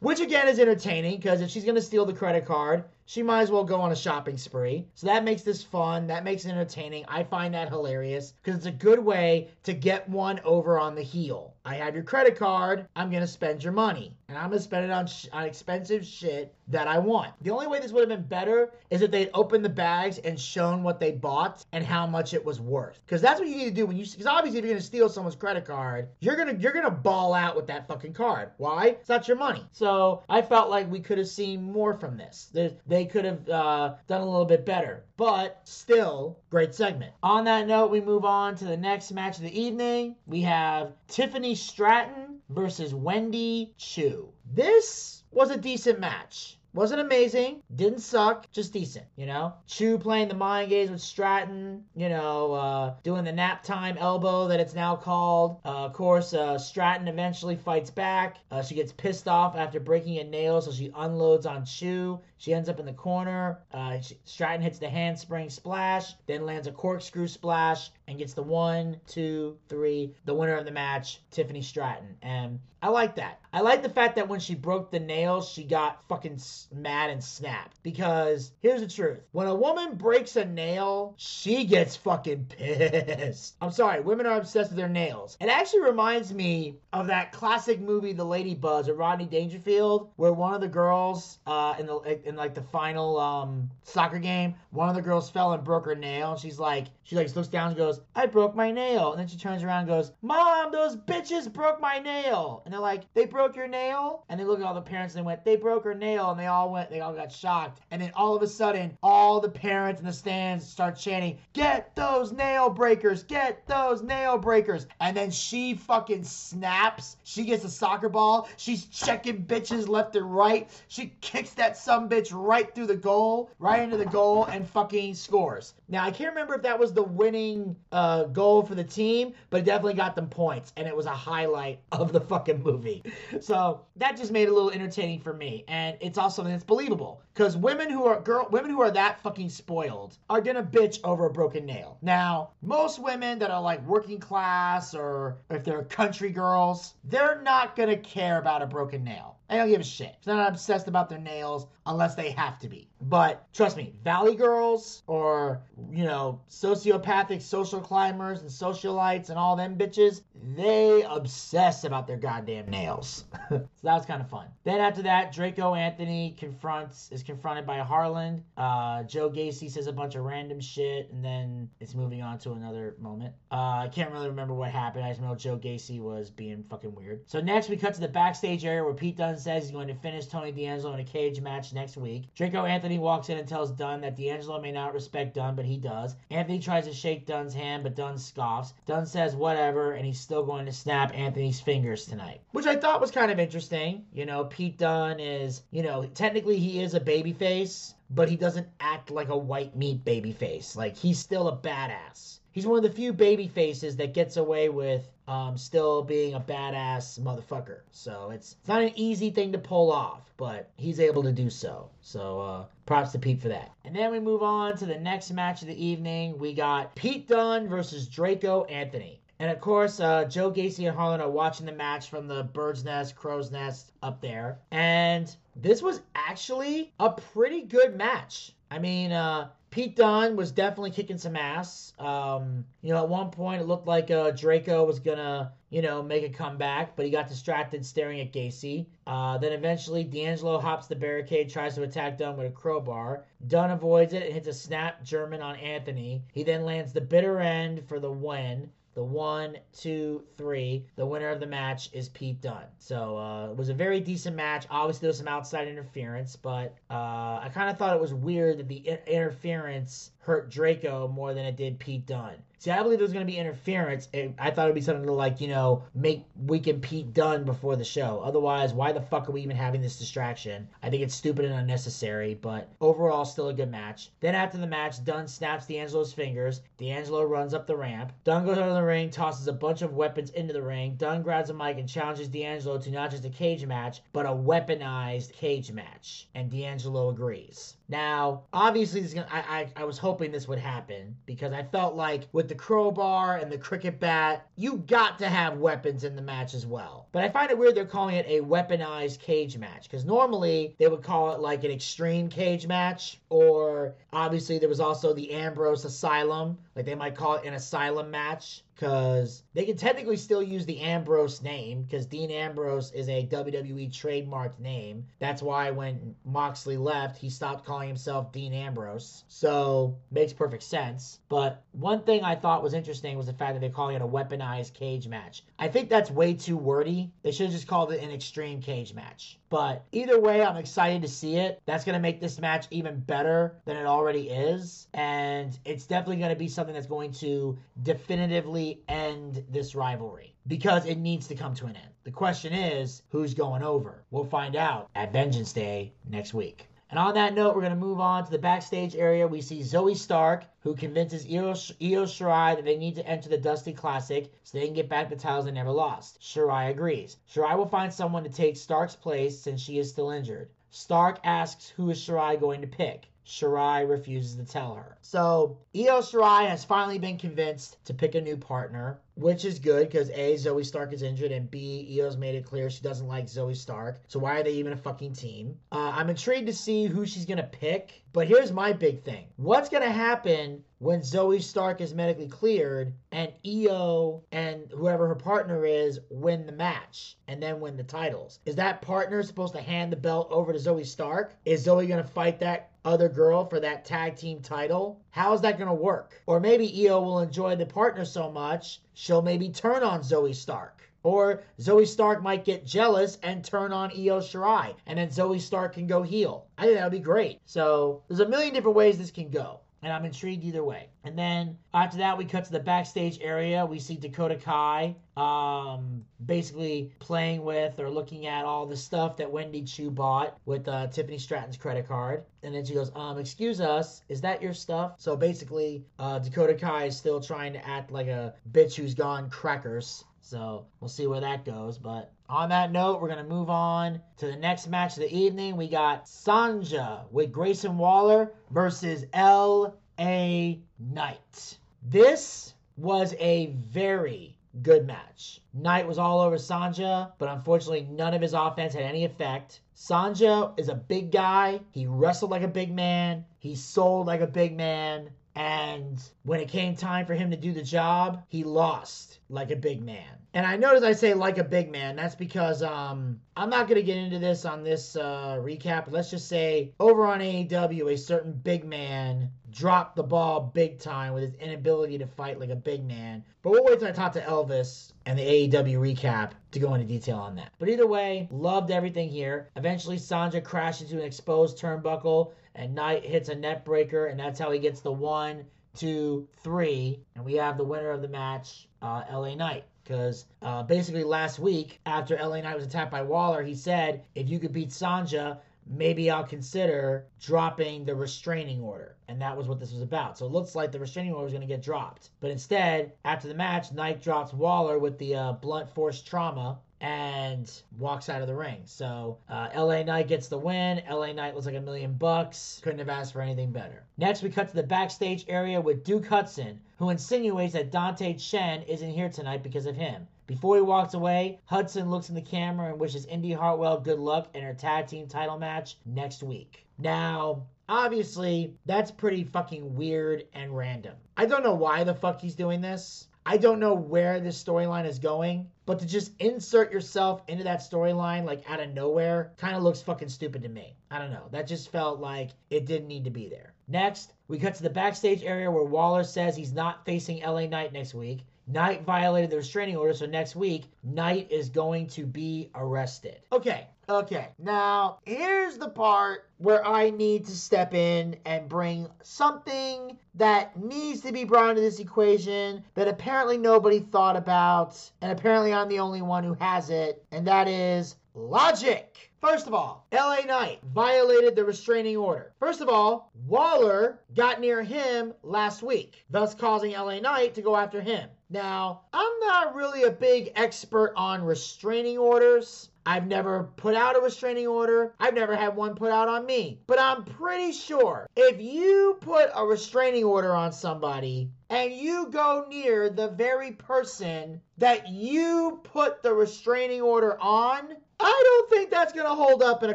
Which again is entertaining because if she's going to steal the credit card, she might as well go on a shopping spree. So that makes this fun. That makes it entertaining. I find that hilarious because it's a good way to get one over on the heel. I have your credit card. I'm going to spend your money. And I'm going to spend it on, sh- on expensive shit that I want. The only way this would have been better is if they'd opened the bags and shown what they bought and how much it was worth. Because that's what you need to do when you, because obviously if you're going to steal someone's credit card, you're going to, you're going to ball out with that fucking card. Why? It's not your money. So I felt like we could have seen more from this. There's, they could have uh, done a little bit better. But still, great segment. On that note, we move on to the next match of the evening. We have Tiffany Stratton versus Wendy Choo. This was a decent match. Wasn't amazing, didn't suck, just decent, you know? Choo playing the mind games with Stratton, you know, uh, doing the nap time elbow that it's now called. Uh, of course, uh, Stratton eventually fights back. Uh, she gets pissed off after breaking a nail, so she unloads on Choo. She ends up in the corner. Uh, Stratton hits the handspring splash, then lands a corkscrew splash, and gets the one, two, three, the winner of the match, Tiffany Stratton. And I like that. I like the fact that when she broke the nails, she got fucking mad and snapped. Because here's the truth when a woman breaks a nail, she gets fucking pissed. I'm sorry, women are obsessed with their nails. It actually reminds me of that classic movie, The Ladybugs, Rodney Dangerfield, where one of the girls uh, in the in like the final um, soccer game, one of the girls fell and broke her nail. And she's like, she like looks down and goes, I broke my nail. And then she turns around and goes, Mom, those bitches broke my nail. And they're like, They broke your nail? And they look at all the parents and they went, They broke her nail. And they all went, they all got shocked. And then all of a sudden, all the parents in the stands start chanting, Get those nail breakers, get those nail breakers. And then she fucking snaps. She gets a soccer ball. She's checking bitches left and right. She kicks that some bitch right through the goal, right into the goal, and fucking scores. Now, I can't remember if that was the winning uh, goal for the team, but it definitely got them points, and it was a highlight of the fucking movie. So that just made it a little entertaining for me, and it's also something that's believable because women who are girl women who are that fucking spoiled are gonna bitch over a broken nail. Now, most women that are like working class or if they're country girls, they're not gonna care about a broken nail. They don't give a shit. They're not obsessed about their nails unless they have to be. But trust me, valley girls or, you know, sociopathic social climbers and socialites and all them bitches, they obsess about their goddamn nails. so that was kind of fun. Then after that, Draco Anthony confronts is confronted by Harland. Uh, Joe Gacy says a bunch of random shit, and then it's moving on to another moment. Uh, I can't really remember what happened. I just know Joe Gacy was being fucking weird. So next we cut to the backstage area where Pete Dunne says he's going to finish Tony D'Angelo in a cage match next week. Draco Anthony walks in and tells Dunne that D'Angelo may not respect Dunne, but he does. Anthony tries to shake Dunne's hand, but Dunne scoffs. Dunne says whatever, and he's still going to snap Anthony's fingers tonight. Which I thought was kind of interesting. You know, Pete Dunne is, you know, technically he is a babyface, but he doesn't act like a white meat babyface. Like he's still a badass. He's one of the few baby faces that gets away with um, still being a badass motherfucker. So it's it's not an easy thing to pull off, but he's able to do so. So uh, props to Pete for that. And then we move on to the next match of the evening. We got Pete Dunne versus Draco Anthony. And of course, uh, Joe Gacy and Harland are watching the match from the bird's nest, crow's nest up there. And this was actually a pretty good match. I mean, uh, Pete Dunne was definitely kicking some ass. Um, you know, at one point it looked like uh, Draco was gonna, you know, make a comeback, but he got distracted staring at Gacy. Uh, then eventually D'Angelo hops the barricade, tries to attack Dunne with a crowbar. Dunne avoids it and hits a snap German on Anthony. He then lands the bitter end for the win. The one, two, three. The winner of the match is Pete Dunne. So uh, it was a very decent match. Obviously, there was some outside interference, but uh, I kind of thought it was weird that the in- interference hurt Draco more than it did Pete Dunne. See, I believe there was going to be interference. I thought it would be something to like, you know, make weaken Pete Dunne before the show. Otherwise, why the fuck are we even having this distraction? I think it's stupid and unnecessary, but overall, still a good match. Then after the match, Dunne snaps D'Angelo's fingers. D'Angelo runs up the ramp. Dunne goes out of the ring, tosses a bunch of weapons into the ring. Dunne grabs a mic and challenges D'Angelo to not just a cage match, but a weaponized cage match. And D'Angelo agrees. Now, obviously, this is gonna, I, I, I was hoping this would happen because I felt like with the crowbar and the cricket bat, you got to have weapons in the match as well. But I find it weird they're calling it a weaponized cage match because normally they would call it like an extreme cage match, or obviously there was also the Ambrose Asylum, like they might call it an asylum match because they can technically still use the Ambrose name because Dean Ambrose is a WWE trademarked name. That's why when Moxley left, he stopped calling himself Dean Ambrose. So makes perfect sense. But one thing I thought was interesting was the fact that they're calling it a weaponized cage match. I think that's way too wordy. They should have just called it an extreme cage match. But either way, I'm excited to see it. That's going to make this match even better than it already is. And it's definitely going to be something that's going to definitively end this rivalry because it needs to come to an end. The question is who's going over? We'll find out at Vengeance Day next week. And on that note, we're going to move on to the backstage area. We see Zoey Stark, who convinces Io, Shirai that they need to enter the Dusty Classic so they can get back the titles they never lost. Shirai agrees. Shirai will find someone to take Stark's place since she is still injured. Stark asks who is Shirai going to pick. Shirai refuses to tell her. So, Io Shirai has finally been convinced to pick a new partner, which is good because A, Zoey Stark is injured, and B, Io's made it clear she doesn't like Zoey Stark. So, why are they even a fucking team? Uh, I'm intrigued to see who she's to pick, but here's my big thing what's to happen when Zoey Stark is medically cleared and Io and whoever her partner is win the match and then win the titles? Is that partner supposed to hand the belt over to Zoey Stark? Is Zoey to fight that other girl for that tag team title. How is that going to work? Or maybe Io will enjoy the partner so much, she'll maybe turn on Zoey Stark. Or Zoey Stark might get jealous and turn on Io Shirai, and then Zoey Stark can go heel. I think that would be great. So there's a million different ways this can go and I'm intrigued either way. And then after that, we cut to the backstage area. We see Dakota Kai um, basically playing with or looking at all the stuff that Wendy Choo bought with uh, Tiffany Stratton's credit card. And then she goes, um, excuse us, is that your stuff? So basically, uh, Dakota Kai is still trying to act like a bitch who's gone crackers. So we'll see where that goes. But on that note, we're going to move on to the next match of the evening. We got Sanga with Grayson Waller versus L.A. Knight. This was a very good match. Knight was all over Sanga, but unfortunately, none of his offense had any effect. Sanga is a big guy. He wrestled like a big man. He sold like a big man. And when it came time for him to do the job, he lost like a big man. And I notice I say like a big man. That's because um I'm not gonna get into this on this uh, recap. Let's just say over on AEW, a certain big man dropped the ball big time with his inability to fight like a big man. But we'll wait till I talk to Elvis and the AEW recap to go into detail on that. But either way, loved everything here. Eventually, Sanga crashed into an exposed turnbuckle, and Knight hits a neckbreaker, and that's how he gets the one, two, three, and we have the winner of the match, uh, LA Knight. Because uh, basically last week, after LA Knight was attacked by Waller, he said, if you could beat Sanga, maybe I'll consider dropping the restraining order. And that was what this was about. So it looks like the restraining order was going to get dropped. But instead, after the match, Knight drops Waller with the uh, blunt force trauma and walks out of the ring. So uh, LA Knight gets the win. LA Knight looks like a million bucks. Couldn't have asked for anything better. Next, we cut to the backstage area with Duke Hudson, who insinuates that Dante Chen isn't here tonight because of him. Before he walks away, Hudson looks in the camera and wishes Indy Hartwell good luck in her tag team title match next week. Now, obviously, that's pretty fucking weird and random. I don't know why the fuck he's doing this. I don't know where this storyline is going, but to just insert yourself into that storyline like out of nowhere kind of looks fucking stupid to me. I don't know. That just felt like it didn't need to be there. Next, we cut to the backstage area where Waller says he's not facing LA Knight next week. Knight violated the restraining order, so next week, Knight is going to be arrested. Okay, okay. Now, here's the part where I need to step in and bring something that needs to be brought into this equation that apparently nobody thought about, and apparently I'm the only one who has it, and that is logic. First of all, LA Knight violated the restraining order. First of all, Waller got near him last week, thus causing LA Knight to go after him. Now, I'm not really a big expert on restraining orders. I've never put out a restraining order. I've never had one put out on me. But I'm pretty sure if you put a restraining order on somebody and you go near the very person that you put the restraining order on, I don't think that's going to hold up in a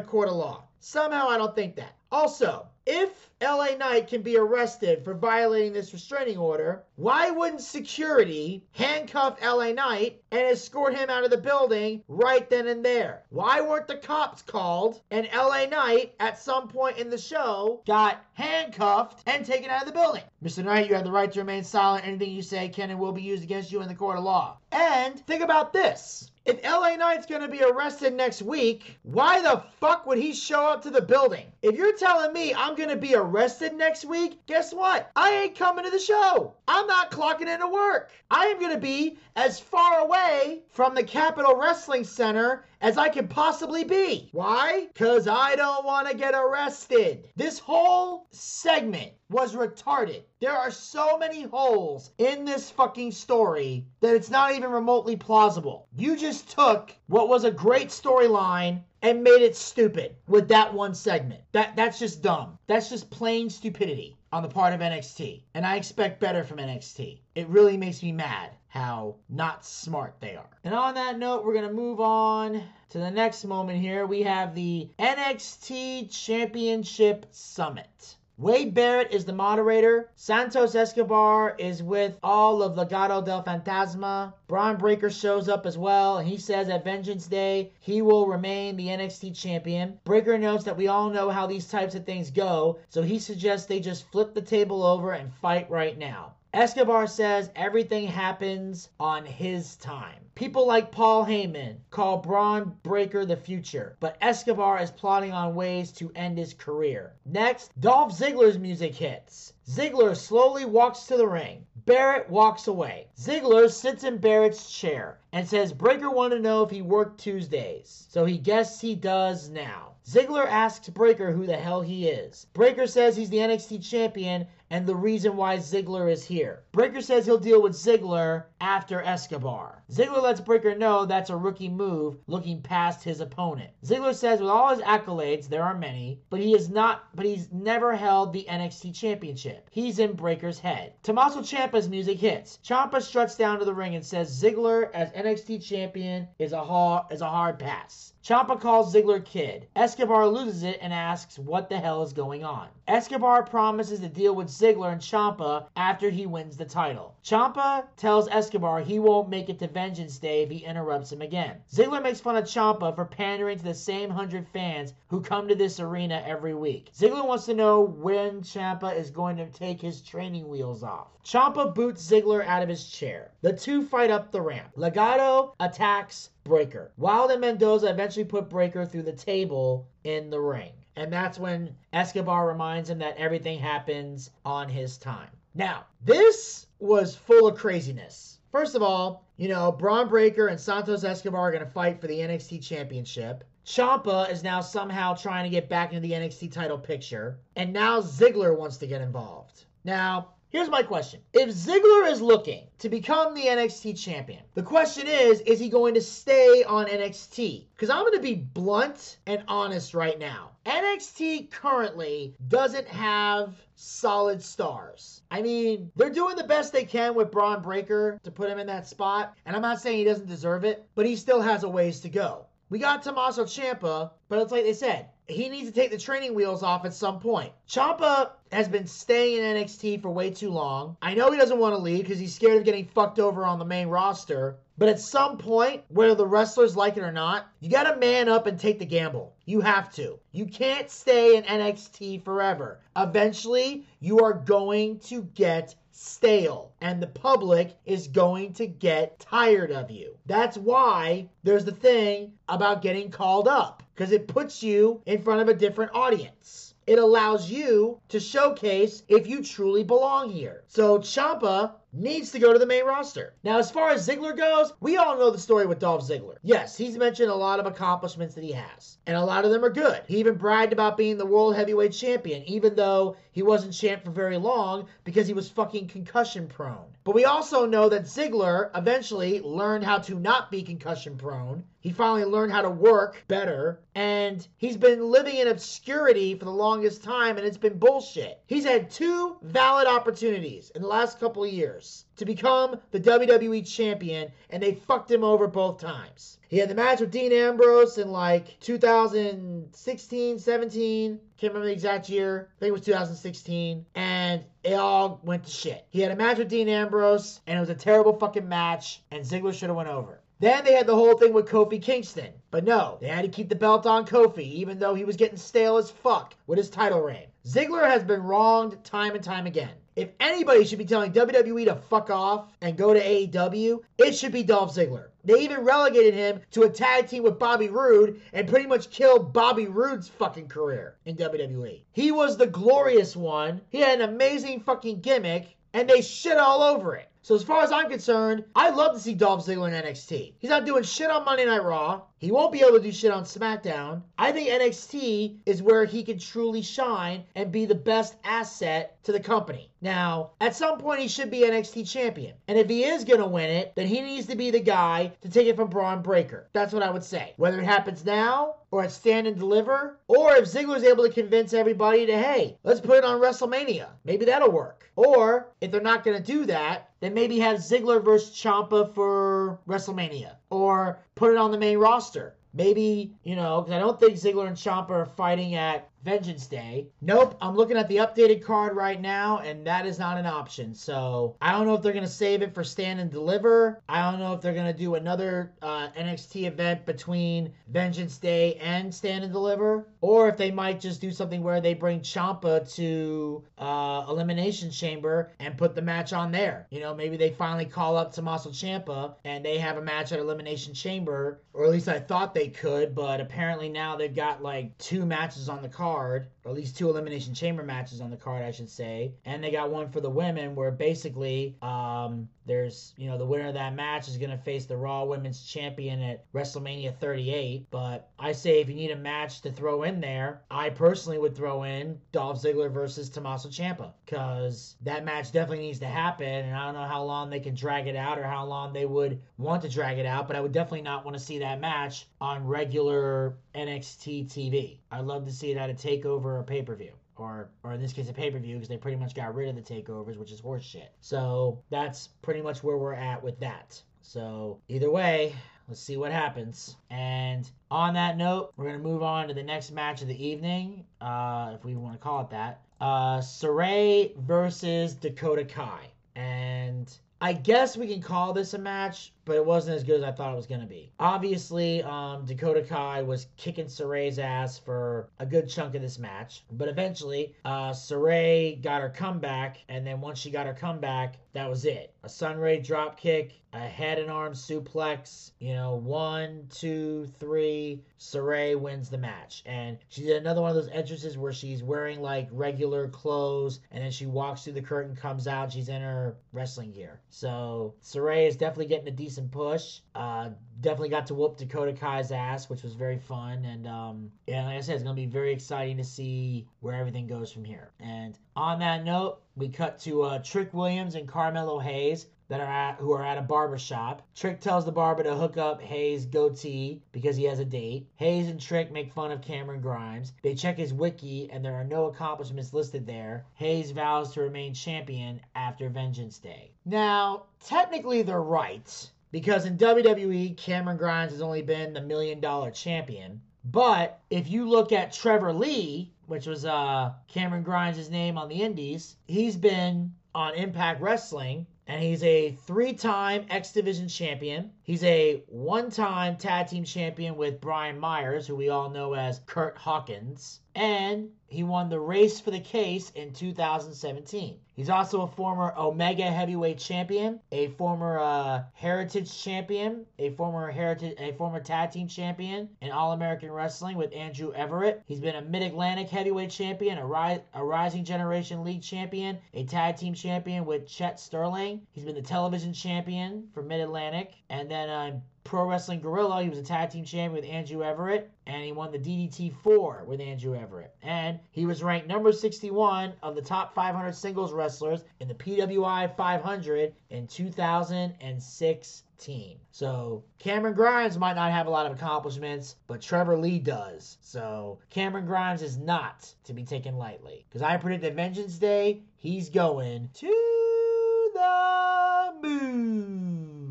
court of law. Somehow, I don't think that. Also, if LA Knight can be arrested for violating this restraining order, why wouldn't security handcuff LA Knight and escort him out of the building right then and there? Why weren't the cops called and LA Knight at some point in the show got handcuffed and taken out of the building? Mr. Knight, you have the right to remain silent. Anything you say can and will be used against you in the court of law. And think about this. If LA Knight's gonna be arrested next week, why the fuck would he show up to the building? If you're telling me I'm gonna be arrested next week, guess what? I ain't coming to the show. I'm not clocking into work. I am gonna be as far away from the Capitol Wrestling Center as I can possibly be. Why? Because I don't want to get arrested. This whole segment was retarded. There are so many holes in this fucking story that it's not even remotely plausible. You just took what was a great storyline and made it stupid with that one segment. That that's just dumb. That's just plain stupidity on the part of NXT. And I expect better from NXT. It really makes me mad how not smart they are. And on that note, we're going to move on to the next moment here. We have the NXT Championship Summit. Wade Barrett is the moderator. Santos Escobar is with all of Legado del Fantasma. Bron Breakker shows up as well, and he says at Vengeance Day he will remain the NXT champion. Breakker notes that we all know how these types of things go, so he suggests they just flip the table over and fight right now. Escobar says everything happens on his time. People like Paul Heyman call Bron Breakker the future, but Escobar is plotting on ways to end his career. Next, Dolph Ziggler's music hits. Ziggler slowly walks to the ring. Barrett walks away. Ziggler sits in Barrett's chair and says Breakker wanted to know if he worked Tuesdays, so he guesses he does now. Ziggler asks Breakker who the hell he is. Breakker says he's the NXT champion and the reason why Ziggler is here. Breakker says he'll deal with Ziggler after Escobar. Ziggler lets Breakker know that's a rookie move looking past his opponent. Ziggler says with all his accolades, there are many, but he is not but he's never held the NXT championship. He's in Breakker's head. Tommaso Ciampa's music hits. Ciampa struts down to the ring and says Ziggler as NXT champion is a hard is a hard pass. Ciampa calls Ziggler kid. Escobar loses it and asks what the hell is going on. Escobar promises to deal with Ziggler and Ciampa after he wins the title. Ciampa tells Escobar he won't make it to Vengeance Day if he interrupts him again. Ziggler makes fun of Ciampa for pandering to the same hundred fans who come to this arena every week. Ziggler wants to know when Ciampa is going to take his training wheels off. Ciampa boots Ziggler out of his chair. The two fight up the ramp. Legado attacks Breakker. Wilde and Mendoza eventually put Breakker through the table in the ring. And that's when Escobar reminds him that everything happens on his time. Now, this was full of craziness. First of all, you know, Bron Breakker and Santos Escobar are going to fight for the NXT Championship. Ciampa is now somehow trying to get back into the NXT title picture. And now Ziggler wants to get involved. Now, Here's my question. If Ziggler is looking to become the NXT champion, the question is, is he going to stay on NXT? Because I'm going to be blunt and honest right now. NXT currently doesn't have solid stars. I mean, they're doing the best they can with Bron Breakker to put him in that spot. And I'm not saying he doesn't deserve it, but he still has a ways to go. We got Tommaso Ciampa, but it's like they said, he needs to take the training wheels off at some point. Ciampa has been staying in NXT for way too long. I know he doesn't want to leave because he's scared of getting fucked over on the main roster. But at some point, whether the wrestlers like it or not, you got to man up and take the gamble. You have to. You can't stay in NXT forever. Eventually, you are going to get stale and the public is going to get tired of you. That's why there's the thing about getting called up because it puts you in front of a different audience. It allows you to showcase if you truly belong here. So Ciampa needs to go to the main roster. Now, as far as Ziggler goes, we all know the story with Dolph Ziggler. Yes, he's mentioned a lot of accomplishments that he has, and a lot of them are good. He even bragged about being the World Heavyweight Champion, even though he wasn't champ for very long because he was fucking concussion prone. But we also know that Ziggler eventually learned how to not be concussion prone. He finally learned how to work better, and he's been living in obscurity for the longest time, and it's been bullshit. He's had two valid opportunities in the last couple of years to become the WWE champion, and they fucked him over both times. He had the match with Dean Ambrose in like 2016, 17. Can't remember the exact year. I think it was 2016. And it all went to shit. He had a match with Dean Ambrose, and it was a terrible fucking match, and Ziggler should have went over. Then they had the whole thing with Kofi Kingston. But no, they had to keep the belt on Kofi, even though he was getting stale as fuck with his title reign. Ziggler has been wronged time and time again. If anybody should be telling WWE to fuck off and go to AEW, it should be Dolph Ziggler. They even relegated him to a tag team with Bobby Roode and pretty much killed Bobby Roode's fucking career in WWE. He was the glorious one. He had an amazing fucking gimmick, and they shit all over it. So as far as I'm concerned, I'd love to see Dolph Ziggler in NXT. He's not doing shit on Monday Night Raw. He won't be able to do shit on SmackDown. I think NXT is where he can truly shine and be the best asset to the company. Now, at some point he should be NXT champion. And if he is gonna win it, then he needs to be the guy to take it from Bron Breakker. That's what I would say. Whether it happens now or at Stand and Deliver, or if Ziggler is able to convince everybody to, hey, let's put it on WrestleMania. Maybe that'll work. Or if they're not gonna do that, then maybe have Ziggler versus Ciampa for WrestleMania, or put it on the main roster. Maybe, you know, because I don't think Ziggler and Ciampa are fighting at Vengeance Day. Nope, I'm looking at the updated card right now, and that is not an option. So I don't know if they're gonna save it for Stand and Deliver. I don't know if they're gonna do another uh, NXT event between Vengeance Day and Stand and Deliver, or if they might just do something where they bring Ciampa to uh, Elimination Chamber and put the match on there. You know, maybe they finally call up Tommaso Ciampa and they have a match at Elimination Chamber, or at least I thought they could, but apparently now they've got like two matches on the card, or at least two Elimination Chamber matches on the card, I should say, and they got one for the women where basically um, there's, you know, the winner of that match is going to face the Raw Women's Champion at WrestleMania 38. But I say if you need a match to throw in there, I personally would throw in Dolph Ziggler versus Tommaso Ciampa because that match definitely needs to happen. And I don't know how long they can drag it out or how long they would want to drag it out, but I would definitely not want to see that match on regular NXT TV. I'd love to see it at a takeover or pay per view or or in this case a pay-per-view because they pretty much got rid of the takeovers which is horseshit. So that's pretty much where we're at with that. So either way let's see what happens. And on that note we're to move on to the next match of the evening uh, if we want to call it that. Uh, Sarray versus Dakota Kai. And I guess we can call this a match, but it wasn't as good as I thought it was going to be. Obviously, um, Dakota Kai was kicking Sarray's ass for a good chunk of this match, but eventually, uh, Sarray got her comeback, and then once she got her comeback, that was it. A Sunray drop kick, a head and arm suplex, you know, one, two, three. Sarray wins the match. And she did another one of those entrances where she's wearing like regular clothes and then she walks through the curtain, comes out, she's in her wrestling gear. So Sarray is definitely getting a decent push. Uh, definitely got to whoop Dakota Kai's ass, which was very fun. And um, yeah, like I said, it's gonna be very exciting to see where everything goes from here. And on that note, we cut to uh, Trick Williams and Carmelo Hayes that are at who are at a barber shop. Trick tells the barber to hook up Hayes' goatee because he has a date. Hayes and Trick make fun of Cameron Grimes. They check his wiki and there are no accomplishments listed there. Hayes vows to remain champion after Vengeance Day. Now, technically they're right because in WWE Cameron Grimes has only been the million dollar champion. But if you look at Trevor Lee, which was uh, Cameron Grimes' name on the Indies, he's been on Impact Wrestling and he's a three time X Division champion. He's a one time tag team champion with Brian Myers, who we all know as Kurt Hawkins. And he won the race for the case in 2017. He's also a former Omega Heavyweight Champion, a former uh, Heritage Champion, a former Heritage, a former Tag Team Champion in All American Wrestling with Andrew Everett. He's been a Mid Atlantic Heavyweight Champion, a, ri- a Rising Generation League Champion, a Tag Team Champion with Chet Sterling. He's been the Television Champion for Mid Atlantic, and then uh, Pro Wrestling Guerrilla, he was a tag team champion with Andrew Everett, and he won the DDT 4 with Andrew Everett. And he was ranked number 61 of the top 500 singles wrestlers in the PWI 500 in 2016. So Cameron Grimes might not have a lot of accomplishments, but Trevor Lee does. So Cameron Grimes is not to be taken lightly. Because I predict that Vengeance Day, he's going to the moon.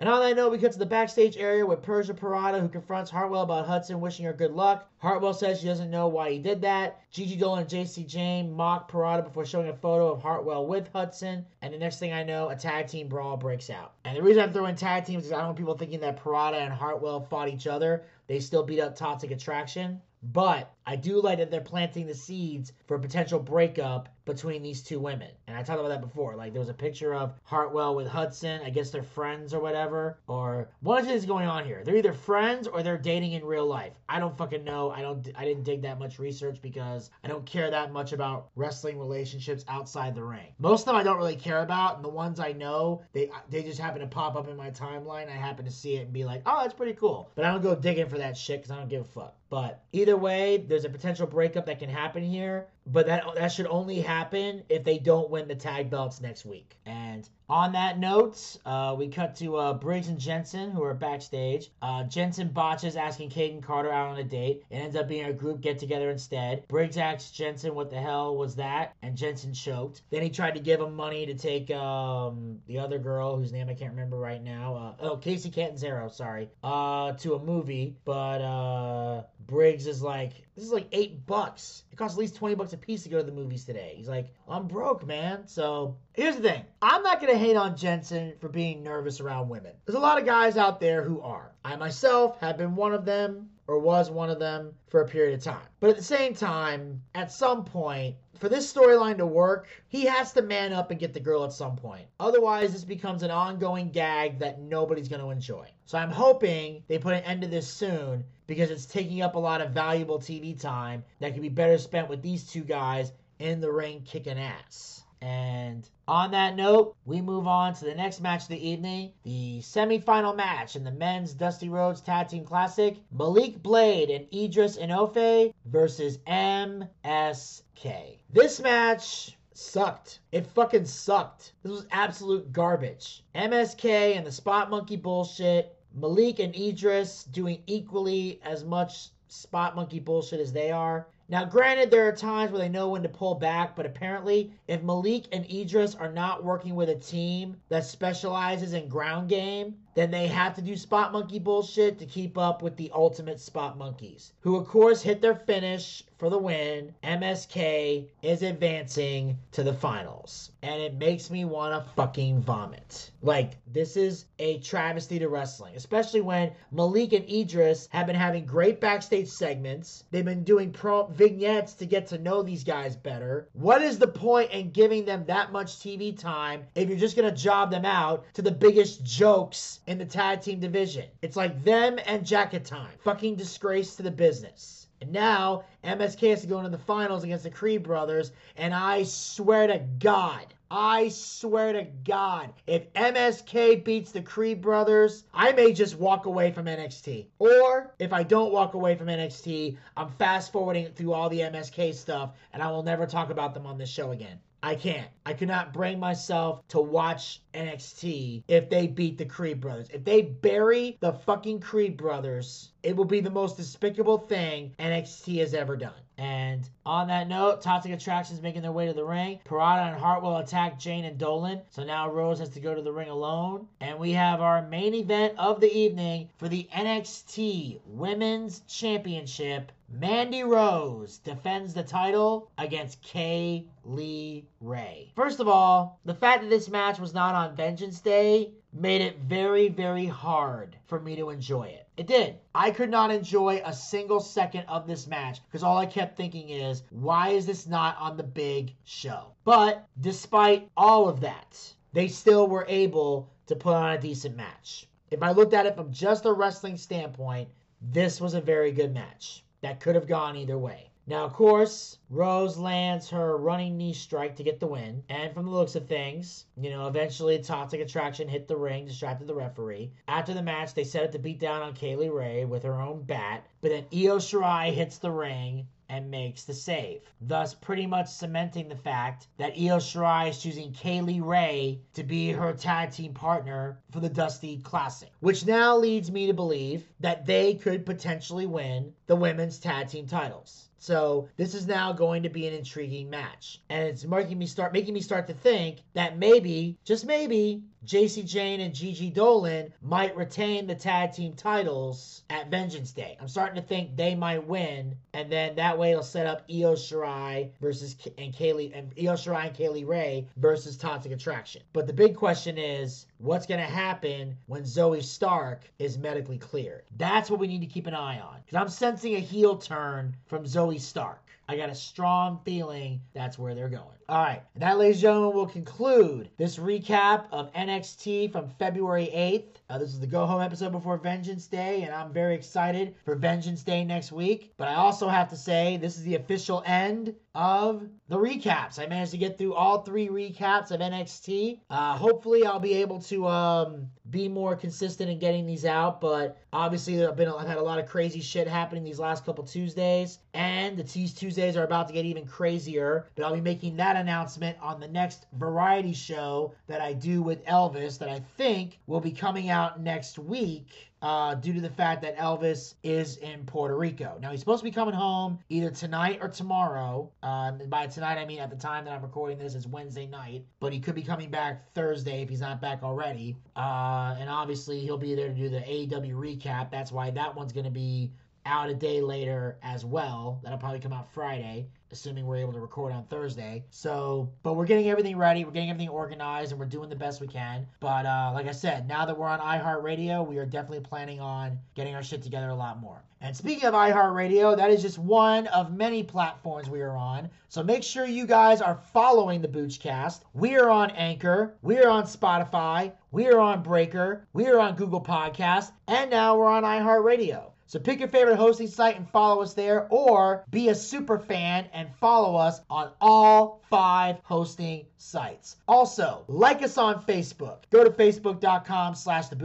And on that note, we cut to the backstage area with Persia Pirotta, who confronts Hartwell about Hudson wishing her good luck. Hartwell says she doesn't know why he did that. Gigi Dolin and Jacy Jayne mock Pirotta before showing a photo of Hartwell with Hudson. And the next thing I know, a tag team brawl breaks out. And the reason I'm throwing tag teams is I don't want people thinking that Pirotta and Hartwell fought each other. They still beat up Toxic Attraction. But I do like that they're planting the seeds for a potential breakup between these two women. And I talked about that before. Like there was a picture of Hartwell with Hudson. I guess they're friends or whatever. Or of things going on here. They're either friends or they're dating in real life. I don't fucking know. I don't I didn't dig that much research because I don't care that much about wrestling relationships outside the ring. Most of them I don't really care about, and the ones I know, they they just happen to pop up in my timeline. I happen to see it and be like, "Oh, that's pretty cool." But I don't go digging for that shit cuz I don't give a fuck. But either way, there's a potential breakup that can happen here. But that that should only happen if they don't win the tag belts next week. And on that note, uh, we cut to uh, Briggs and Jensen, who are backstage. Uh, Jensen botches asking Kayden Carter out on a date. It ends up being a group get together instead. Briggs asks Jensen what the hell was that, and Jensen choked. Then he tried to give him money to take um, the other girl, whose name I can't remember right now. Uh, oh, Kacy Catanzaro, sorry, uh, to a movie. But uh, Briggs is like, this is like eight bucks. It costs at least 20 bucks a piece to go to the movies today. He's like, I'm broke, man. So here's the thing I'm not going to hate on Jensen for being nervous around women. There's a lot of guys out there who are. I myself have been one of them or was one of them for a period of time. But at the same time, at some point, for this storyline to work, he has to man up and get the girl at some point. Otherwise, this becomes an ongoing gag that nobody's going to enjoy. So I'm hoping they put an end to this soon because it's taking up a lot of valuable TV time that could be better spent with these two guys in the ring kicking ass. And on that note, we move on to the next match of the evening, the semifinal match in the men's Dusty Rhodes Tag Team Classic, Malik Blade and Edris Enofé versus MSK. This match sucked. It fucking sucked. This was absolute garbage. MSK and the Spot Monkey bullshit. Malik and Edris doing equally as much Spot Monkey bullshit as they are. Now, granted, there are times where they know when to pull back, but apparently, if Malik and Edris are not working with a team that specializes in ground game, then they have to do spot monkey bullshit to keep up with the ultimate spot monkeys, who, of course, hit their finish for the win. MSK is advancing to the finals, and it makes me want to fucking vomit. Like, this is a travesty to wrestling, especially when Malik and Edris have been having great backstage segments. They've been doing pro vignettes to get to know these guys better. What is the point in giving them that much TV time if you're just gonna job them out to the biggest jokes in the tag team division? It's like them and Jacket Time. Fucking disgrace to the business. And now MSK has to go into the finals against the Creed brothers, and I swear to God, I swear to God, if MSK beats the Creed brothers, I may just walk away from NXT. Or if I don't walk away from NXT, I'm fast forwarding through all the MSK stuff and I will never talk about them on this show again. I can't. I cannot bring myself to watch NXT if they beat the Creed brothers. If they bury the fucking Creed brothers, it will be the most despicable thing NXT has ever done. And on that note, Toxic Attraction's making their way to the ring. Pirotta and Hartwell attack Jayne and Dolin. So now Rose has to go to the ring alone. And we have our main event of the evening for the NXT Women's Championship. Mandy Rose defends the title against Kay Lee Ray. First of all, the fact that this match was not on Vengeance Day made it very, very hard for me to enjoy it. It did. I could not enjoy a single second of this match because all I kept thinking is, why is this not on the big show? But despite all of that, they still were able to put on a decent match. If I looked at it from just a wrestling standpoint, this was a very good match that could have gone either way. Now, of course, Rose lands her running knee strike to get the win. And from the looks of things, you know, eventually Toxic Attraction hit the ring, distracted the referee. After the match, they set up to beat down on Kay Lee Ray with her own bat. But then Io Shirai hits the ring and makes the save, thus pretty much cementing the fact that Io Shirai is choosing Kay Lee Ray to be her tag team partner for the Dusty Classic, which now leads me to believe that they could potentially win the women's tag team titles. So this is now going to be an intriguing match, and it's making me start making me start to think that maybe, just maybe, Jacy Jayne and Gigi Dolin might retain the tag team titles at Vengeance Day. I'm starting to think they might win, and then that way it'll set up Io Shirai versus K- and Kay Lee and Io Shirai and Kay Lee Ray versus Toxic Attraction. But the big question is, what's going to happen when Zoey Stark is medically cleared? That's what we need to keep an eye on because I'm sensing a heel turn from Zoey Stark. I got a strong feeling that's where they're going. All right, that, ladies and gentlemen, will conclude this recap of NXT from February 8th. Uh, this is the go home episode before Vengeance Day, and I'm very excited for Vengeance Day next week. But I also have to say, this is the official end of the recaps. I managed to get through all three recaps of NXT. Uh, hopefully, I'll be able to um, be more consistent in getting these out. But obviously, I've been I've had a lot of crazy shit happening these last couple Tuesdays, and the Tease Tuesdays are about to get even crazier. But I'll be making that announcement on the next variety show that I do with Elvis that I think will be coming out next week uh, due to the fact that Elvis is in Puerto Rico. Now, he's supposed to be coming home either tonight or tomorrow. Um, and by tonight, I mean at the time that I'm recording this, it's Wednesday night, but he could be coming back Thursday if he's not back already. Uh, and obviously, he'll be there to do the AEW recap. That's why that one's going to be out a day later as well. That'll probably come out Friday assuming we're able to record on Thursday. So, but we're getting everything ready, we're getting everything organized, and we're doing the best we can. But uh, like I said, now that we're on iHeartRadio, we are definitely planning on getting our shit together a lot more. And speaking of iHeartRadio, that is just one of many platforms we are on. So make sure you guys are following the Boochcast. We are on Anchor, we are on Spotify, we are on Breaker, we are on Google Podcasts, and now we're on iHeartRadio. So pick your favorite hosting site and follow us there, or be a super fan and follow us on all five hosting sites. Also, like us on Facebook. Go to facebook.com slash the.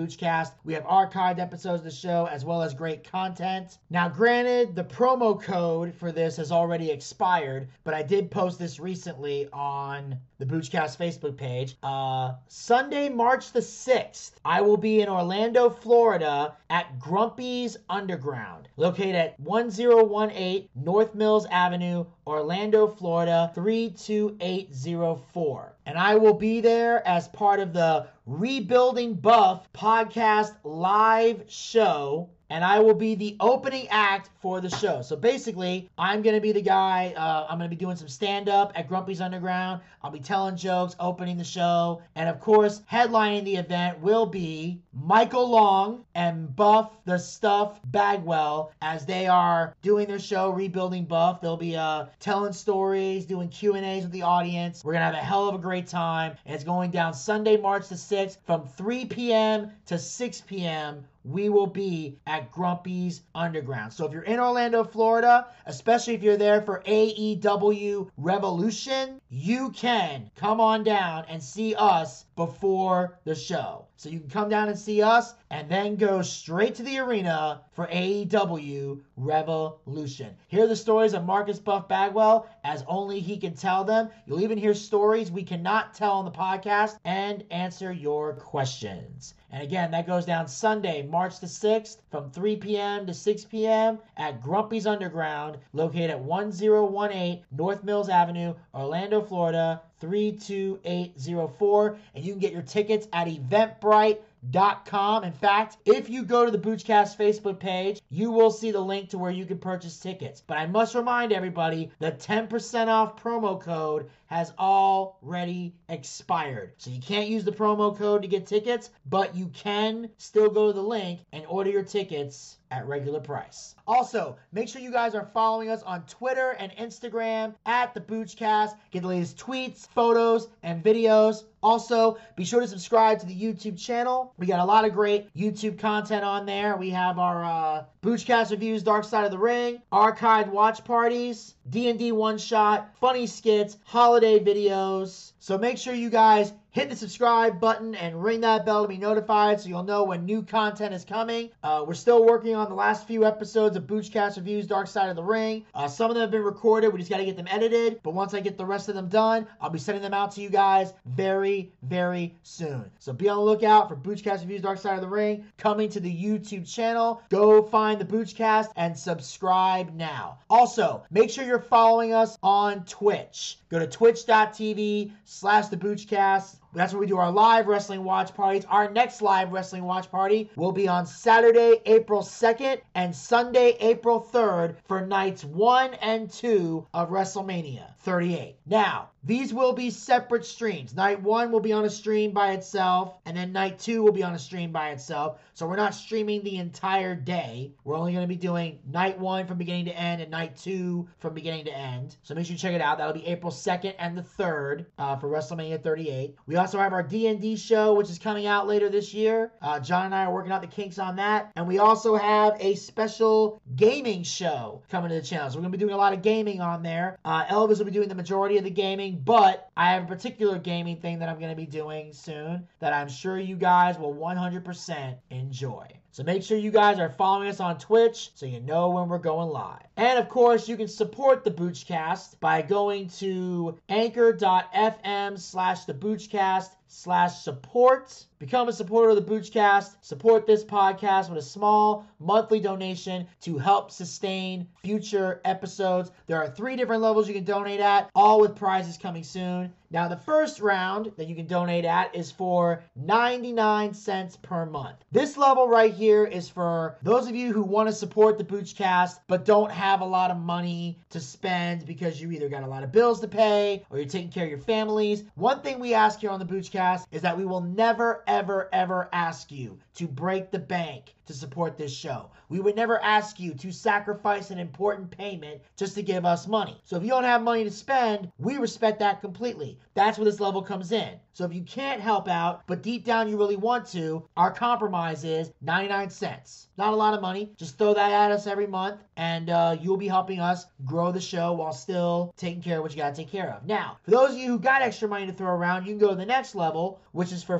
We have archived episodes of the show as well as great content. Now, granted, the promo code for this has already expired, but I did post this recently on the Boochcast Facebook page. Uh, Sunday, March the 6th, I will be in Orlando, Florida at Grumpy's Underground, located at 1018 North Mills Avenue, Orlando, Florida 32804. And I will be there as part of the Rebuilding Buff podcast live show and I will be the opening act for the show. So basically, I'm going to be the guy, uh, I'm going to be doing some stand up at Grumpy's Underground. I'll be telling jokes, opening the show, and of course, headlining the event will be Michael Long and Buff the Stuff Bagwell as they are doing their show Rebuilding Buff. They'll be uh, telling stories, doing Q&As with the audience. We're to have a hell of a great time. And it's going down Sunday, March the 6th from 3 p.m. to 6 p.m we will be at Grumpy's Underground. So if you're in Orlando, Florida, especially if you're there for AEW Revolution, you can come on down and see us before the show. So you can come down and see us and then go straight to the arena for AEW Revolution. Hear the stories of Marcus Buff Bagwell as only he can tell them. You'll even hear stories we cannot tell on the podcast and answer your questions. And again, that goes down Sunday, March the 6th from 3 p.m. to 6 p.m. at Grumpy's Underground, located at 1018 North Mills Avenue, Orlando, Florida 32804. And you can get your tickets at eventbrite.com. In fact, if you go to the Boochcast Facebook page, you will see the link to where you can purchase tickets. But I must remind everybody the 10% off promo code has already expired. So you can't use the promo code to get tickets, but you can still go to the link and order your tickets at regular price. Also, make sure you guys are following us on Twitter and Instagram at the Boochcast. Get the latest tweets, photos, and videos. Also, be sure to subscribe to the YouTube channel. We got a lot of great YouTube content on there. We have our uh, Boochcast reviews, Dark Side of the Ring, archived watch parties, D&D one shot, funny skits, holiday videos. So make sure you guys hit the subscribe button and ring that bell to be notified so you'll know when new content is coming. Uh, we're still working on the last few episodes of Boochcast Reviews Dark Side of the Ring. Uh, some of them have been recorded. We just got to get them edited. But once I get the rest of them done, I'll be sending them out to you guys very, very soon. So be on the lookout for Boochcast Reviews Dark Side of the Ring coming to the YouTube channel. Go find the Boochcast and subscribe now. Also, make sure you're following us on Twitch. Go to twitch.tv slash the Boochcast. That's where we do our live wrestling watch parties. Our next live wrestling watch party will be on Saturday, April 2nd and Sunday, April 3rd for nights 1 and 2 of WrestleMania 38. Now, these will be separate streams. Night 1 will be on a stream by itself, and then night 2 will be on a stream by itself. So we're not streaming the entire day. We're only going to be doing night 1 from beginning to end and night 2 from beginning to end. So make sure you check it out. That'll be April 2nd and the 3rd uh, for WrestleMania 38. We also have our D&D show, which is coming out later this year. Uh, John and I are working out the kinks on that. And we also have a special gaming show coming to the channel. So we're going to be doing a lot of gaming on there. Uh, Elvis will be doing the majority of the gaming, but I have a particular gaming thing that I'm going to be doing soon that I'm sure you guys will 100% enjoy. So make sure you guys are following us on Twitch so you know when we're going live. And of course, you can support the Boochcast by going to anchor.fm slash the Boochcast slash support. Become a supporter of the Boochcast. Support this podcast with a small monthly donation to help sustain future episodes. There are three different levels you can donate at, all with prizes coming soon. Now, the first round that you can donate at is for 99 cents per month. This level right here is for those of you who want to support the Boochcast but don't have a lot of money to spend because you either got a lot of bills to pay or you're taking care of your families. One thing we ask here on the Boochcast is that we will never, ever, ever ever ask you to break the bank to support this show. We would never ask you to sacrifice an important payment just to give us money. So if you don't have money to spend, we respect that completely. That's where this level comes in. So if you can't help out, but deep down you really want to, our compromise is 99 cents. Not a lot of money. Just throw that at us every month, and uh, you'll be helping us grow the show while still taking care of what you got to take care of. Now, for those of you who got extra money to throw around, you can go to the next level, which is for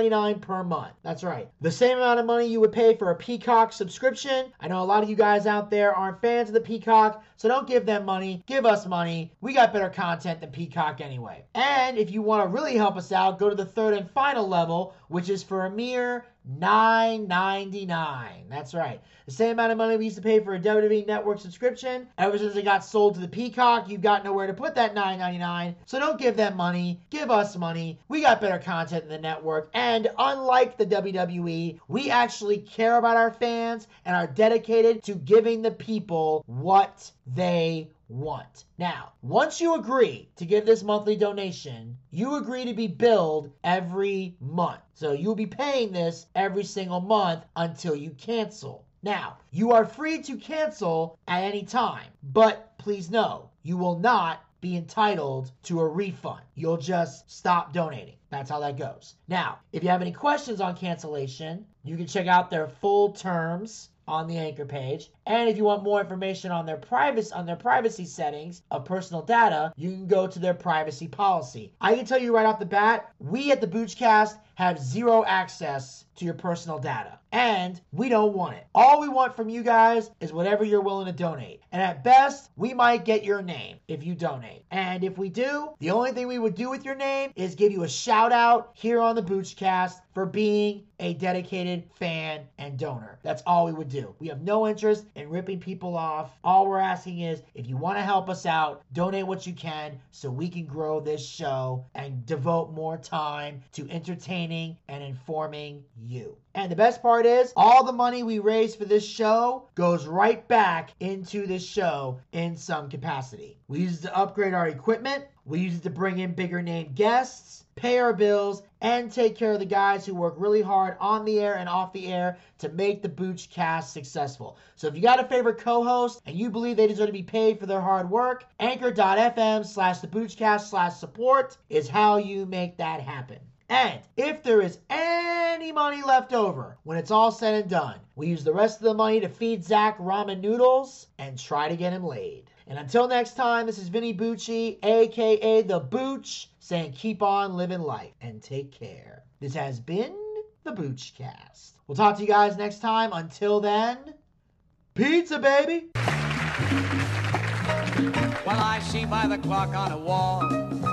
$4.99 per month. That's right. The same amount of money you would pay for a Peacock subscription. I know a lot of you guys out there aren't fans of the Peacock, so don't give them money. Give us money. We got better content than Peacock anyway. And if you want to really help us out, go to the third and final level, which is for a mere $9.99. That's right. The same amount of money we used to pay for a WWE Network subscription. Ever since it got sold to the Peacock, you've got nowhere to put that $9.99. So don't give them money. Give us money. We got better content in the network. And unlike the WWE, we actually care about our fans and are dedicated to giving the people what they want. Now, once you agree to give this monthly donation, you agree to be billed every month. So you'll be paying this every single month until you cancel. Now, you are free to cancel at any time, but please know, you will not be entitled to a refund. You'll just stop donating. That's how that goes. Now, if you have any questions on cancellation, you can check out their full terms on the anchor page. And if you want more information on their privacy on their privacy settings of personal data, you can go to their privacy policy. I can tell you right off the bat, we at the Boochcast have zero access to your personal data. And we don't want it. All we want from you guys is whatever you're willing to donate. And at best, we might get your name if you donate. And if we do, the only thing we would do with your name is give you a shout out here on the Boochcast for being a dedicated fan and donor. That's all we would do. We have no interest in ripping people off. All we're asking is if you want to help us out, donate what you can so we can grow this show and devote more time to entertaining and informing you. And the best part is, all the money we raise for this show goes right back into this show in some capacity. We use it to upgrade our equipment, we use it to bring in bigger name guests, pay our bills, and take care of the guys who work really hard on the air and off the air to make the Booch cast successful. So if you got a favorite co-host and you believe they deserve to be paid for their hard work, anchor.fm slash the slash support is how you make that happen. And if there is any money left over when it's all said and done, we use the rest of the money to feed Zach ramen noodles and try to get him laid. And until next time, this is Vinny Bucci, aka The Booch, saying keep on living life and take care. This has been the Boochcast. We'll talk to you guys next time. Until then, pizza, baby! Well, I see by the clock on the wall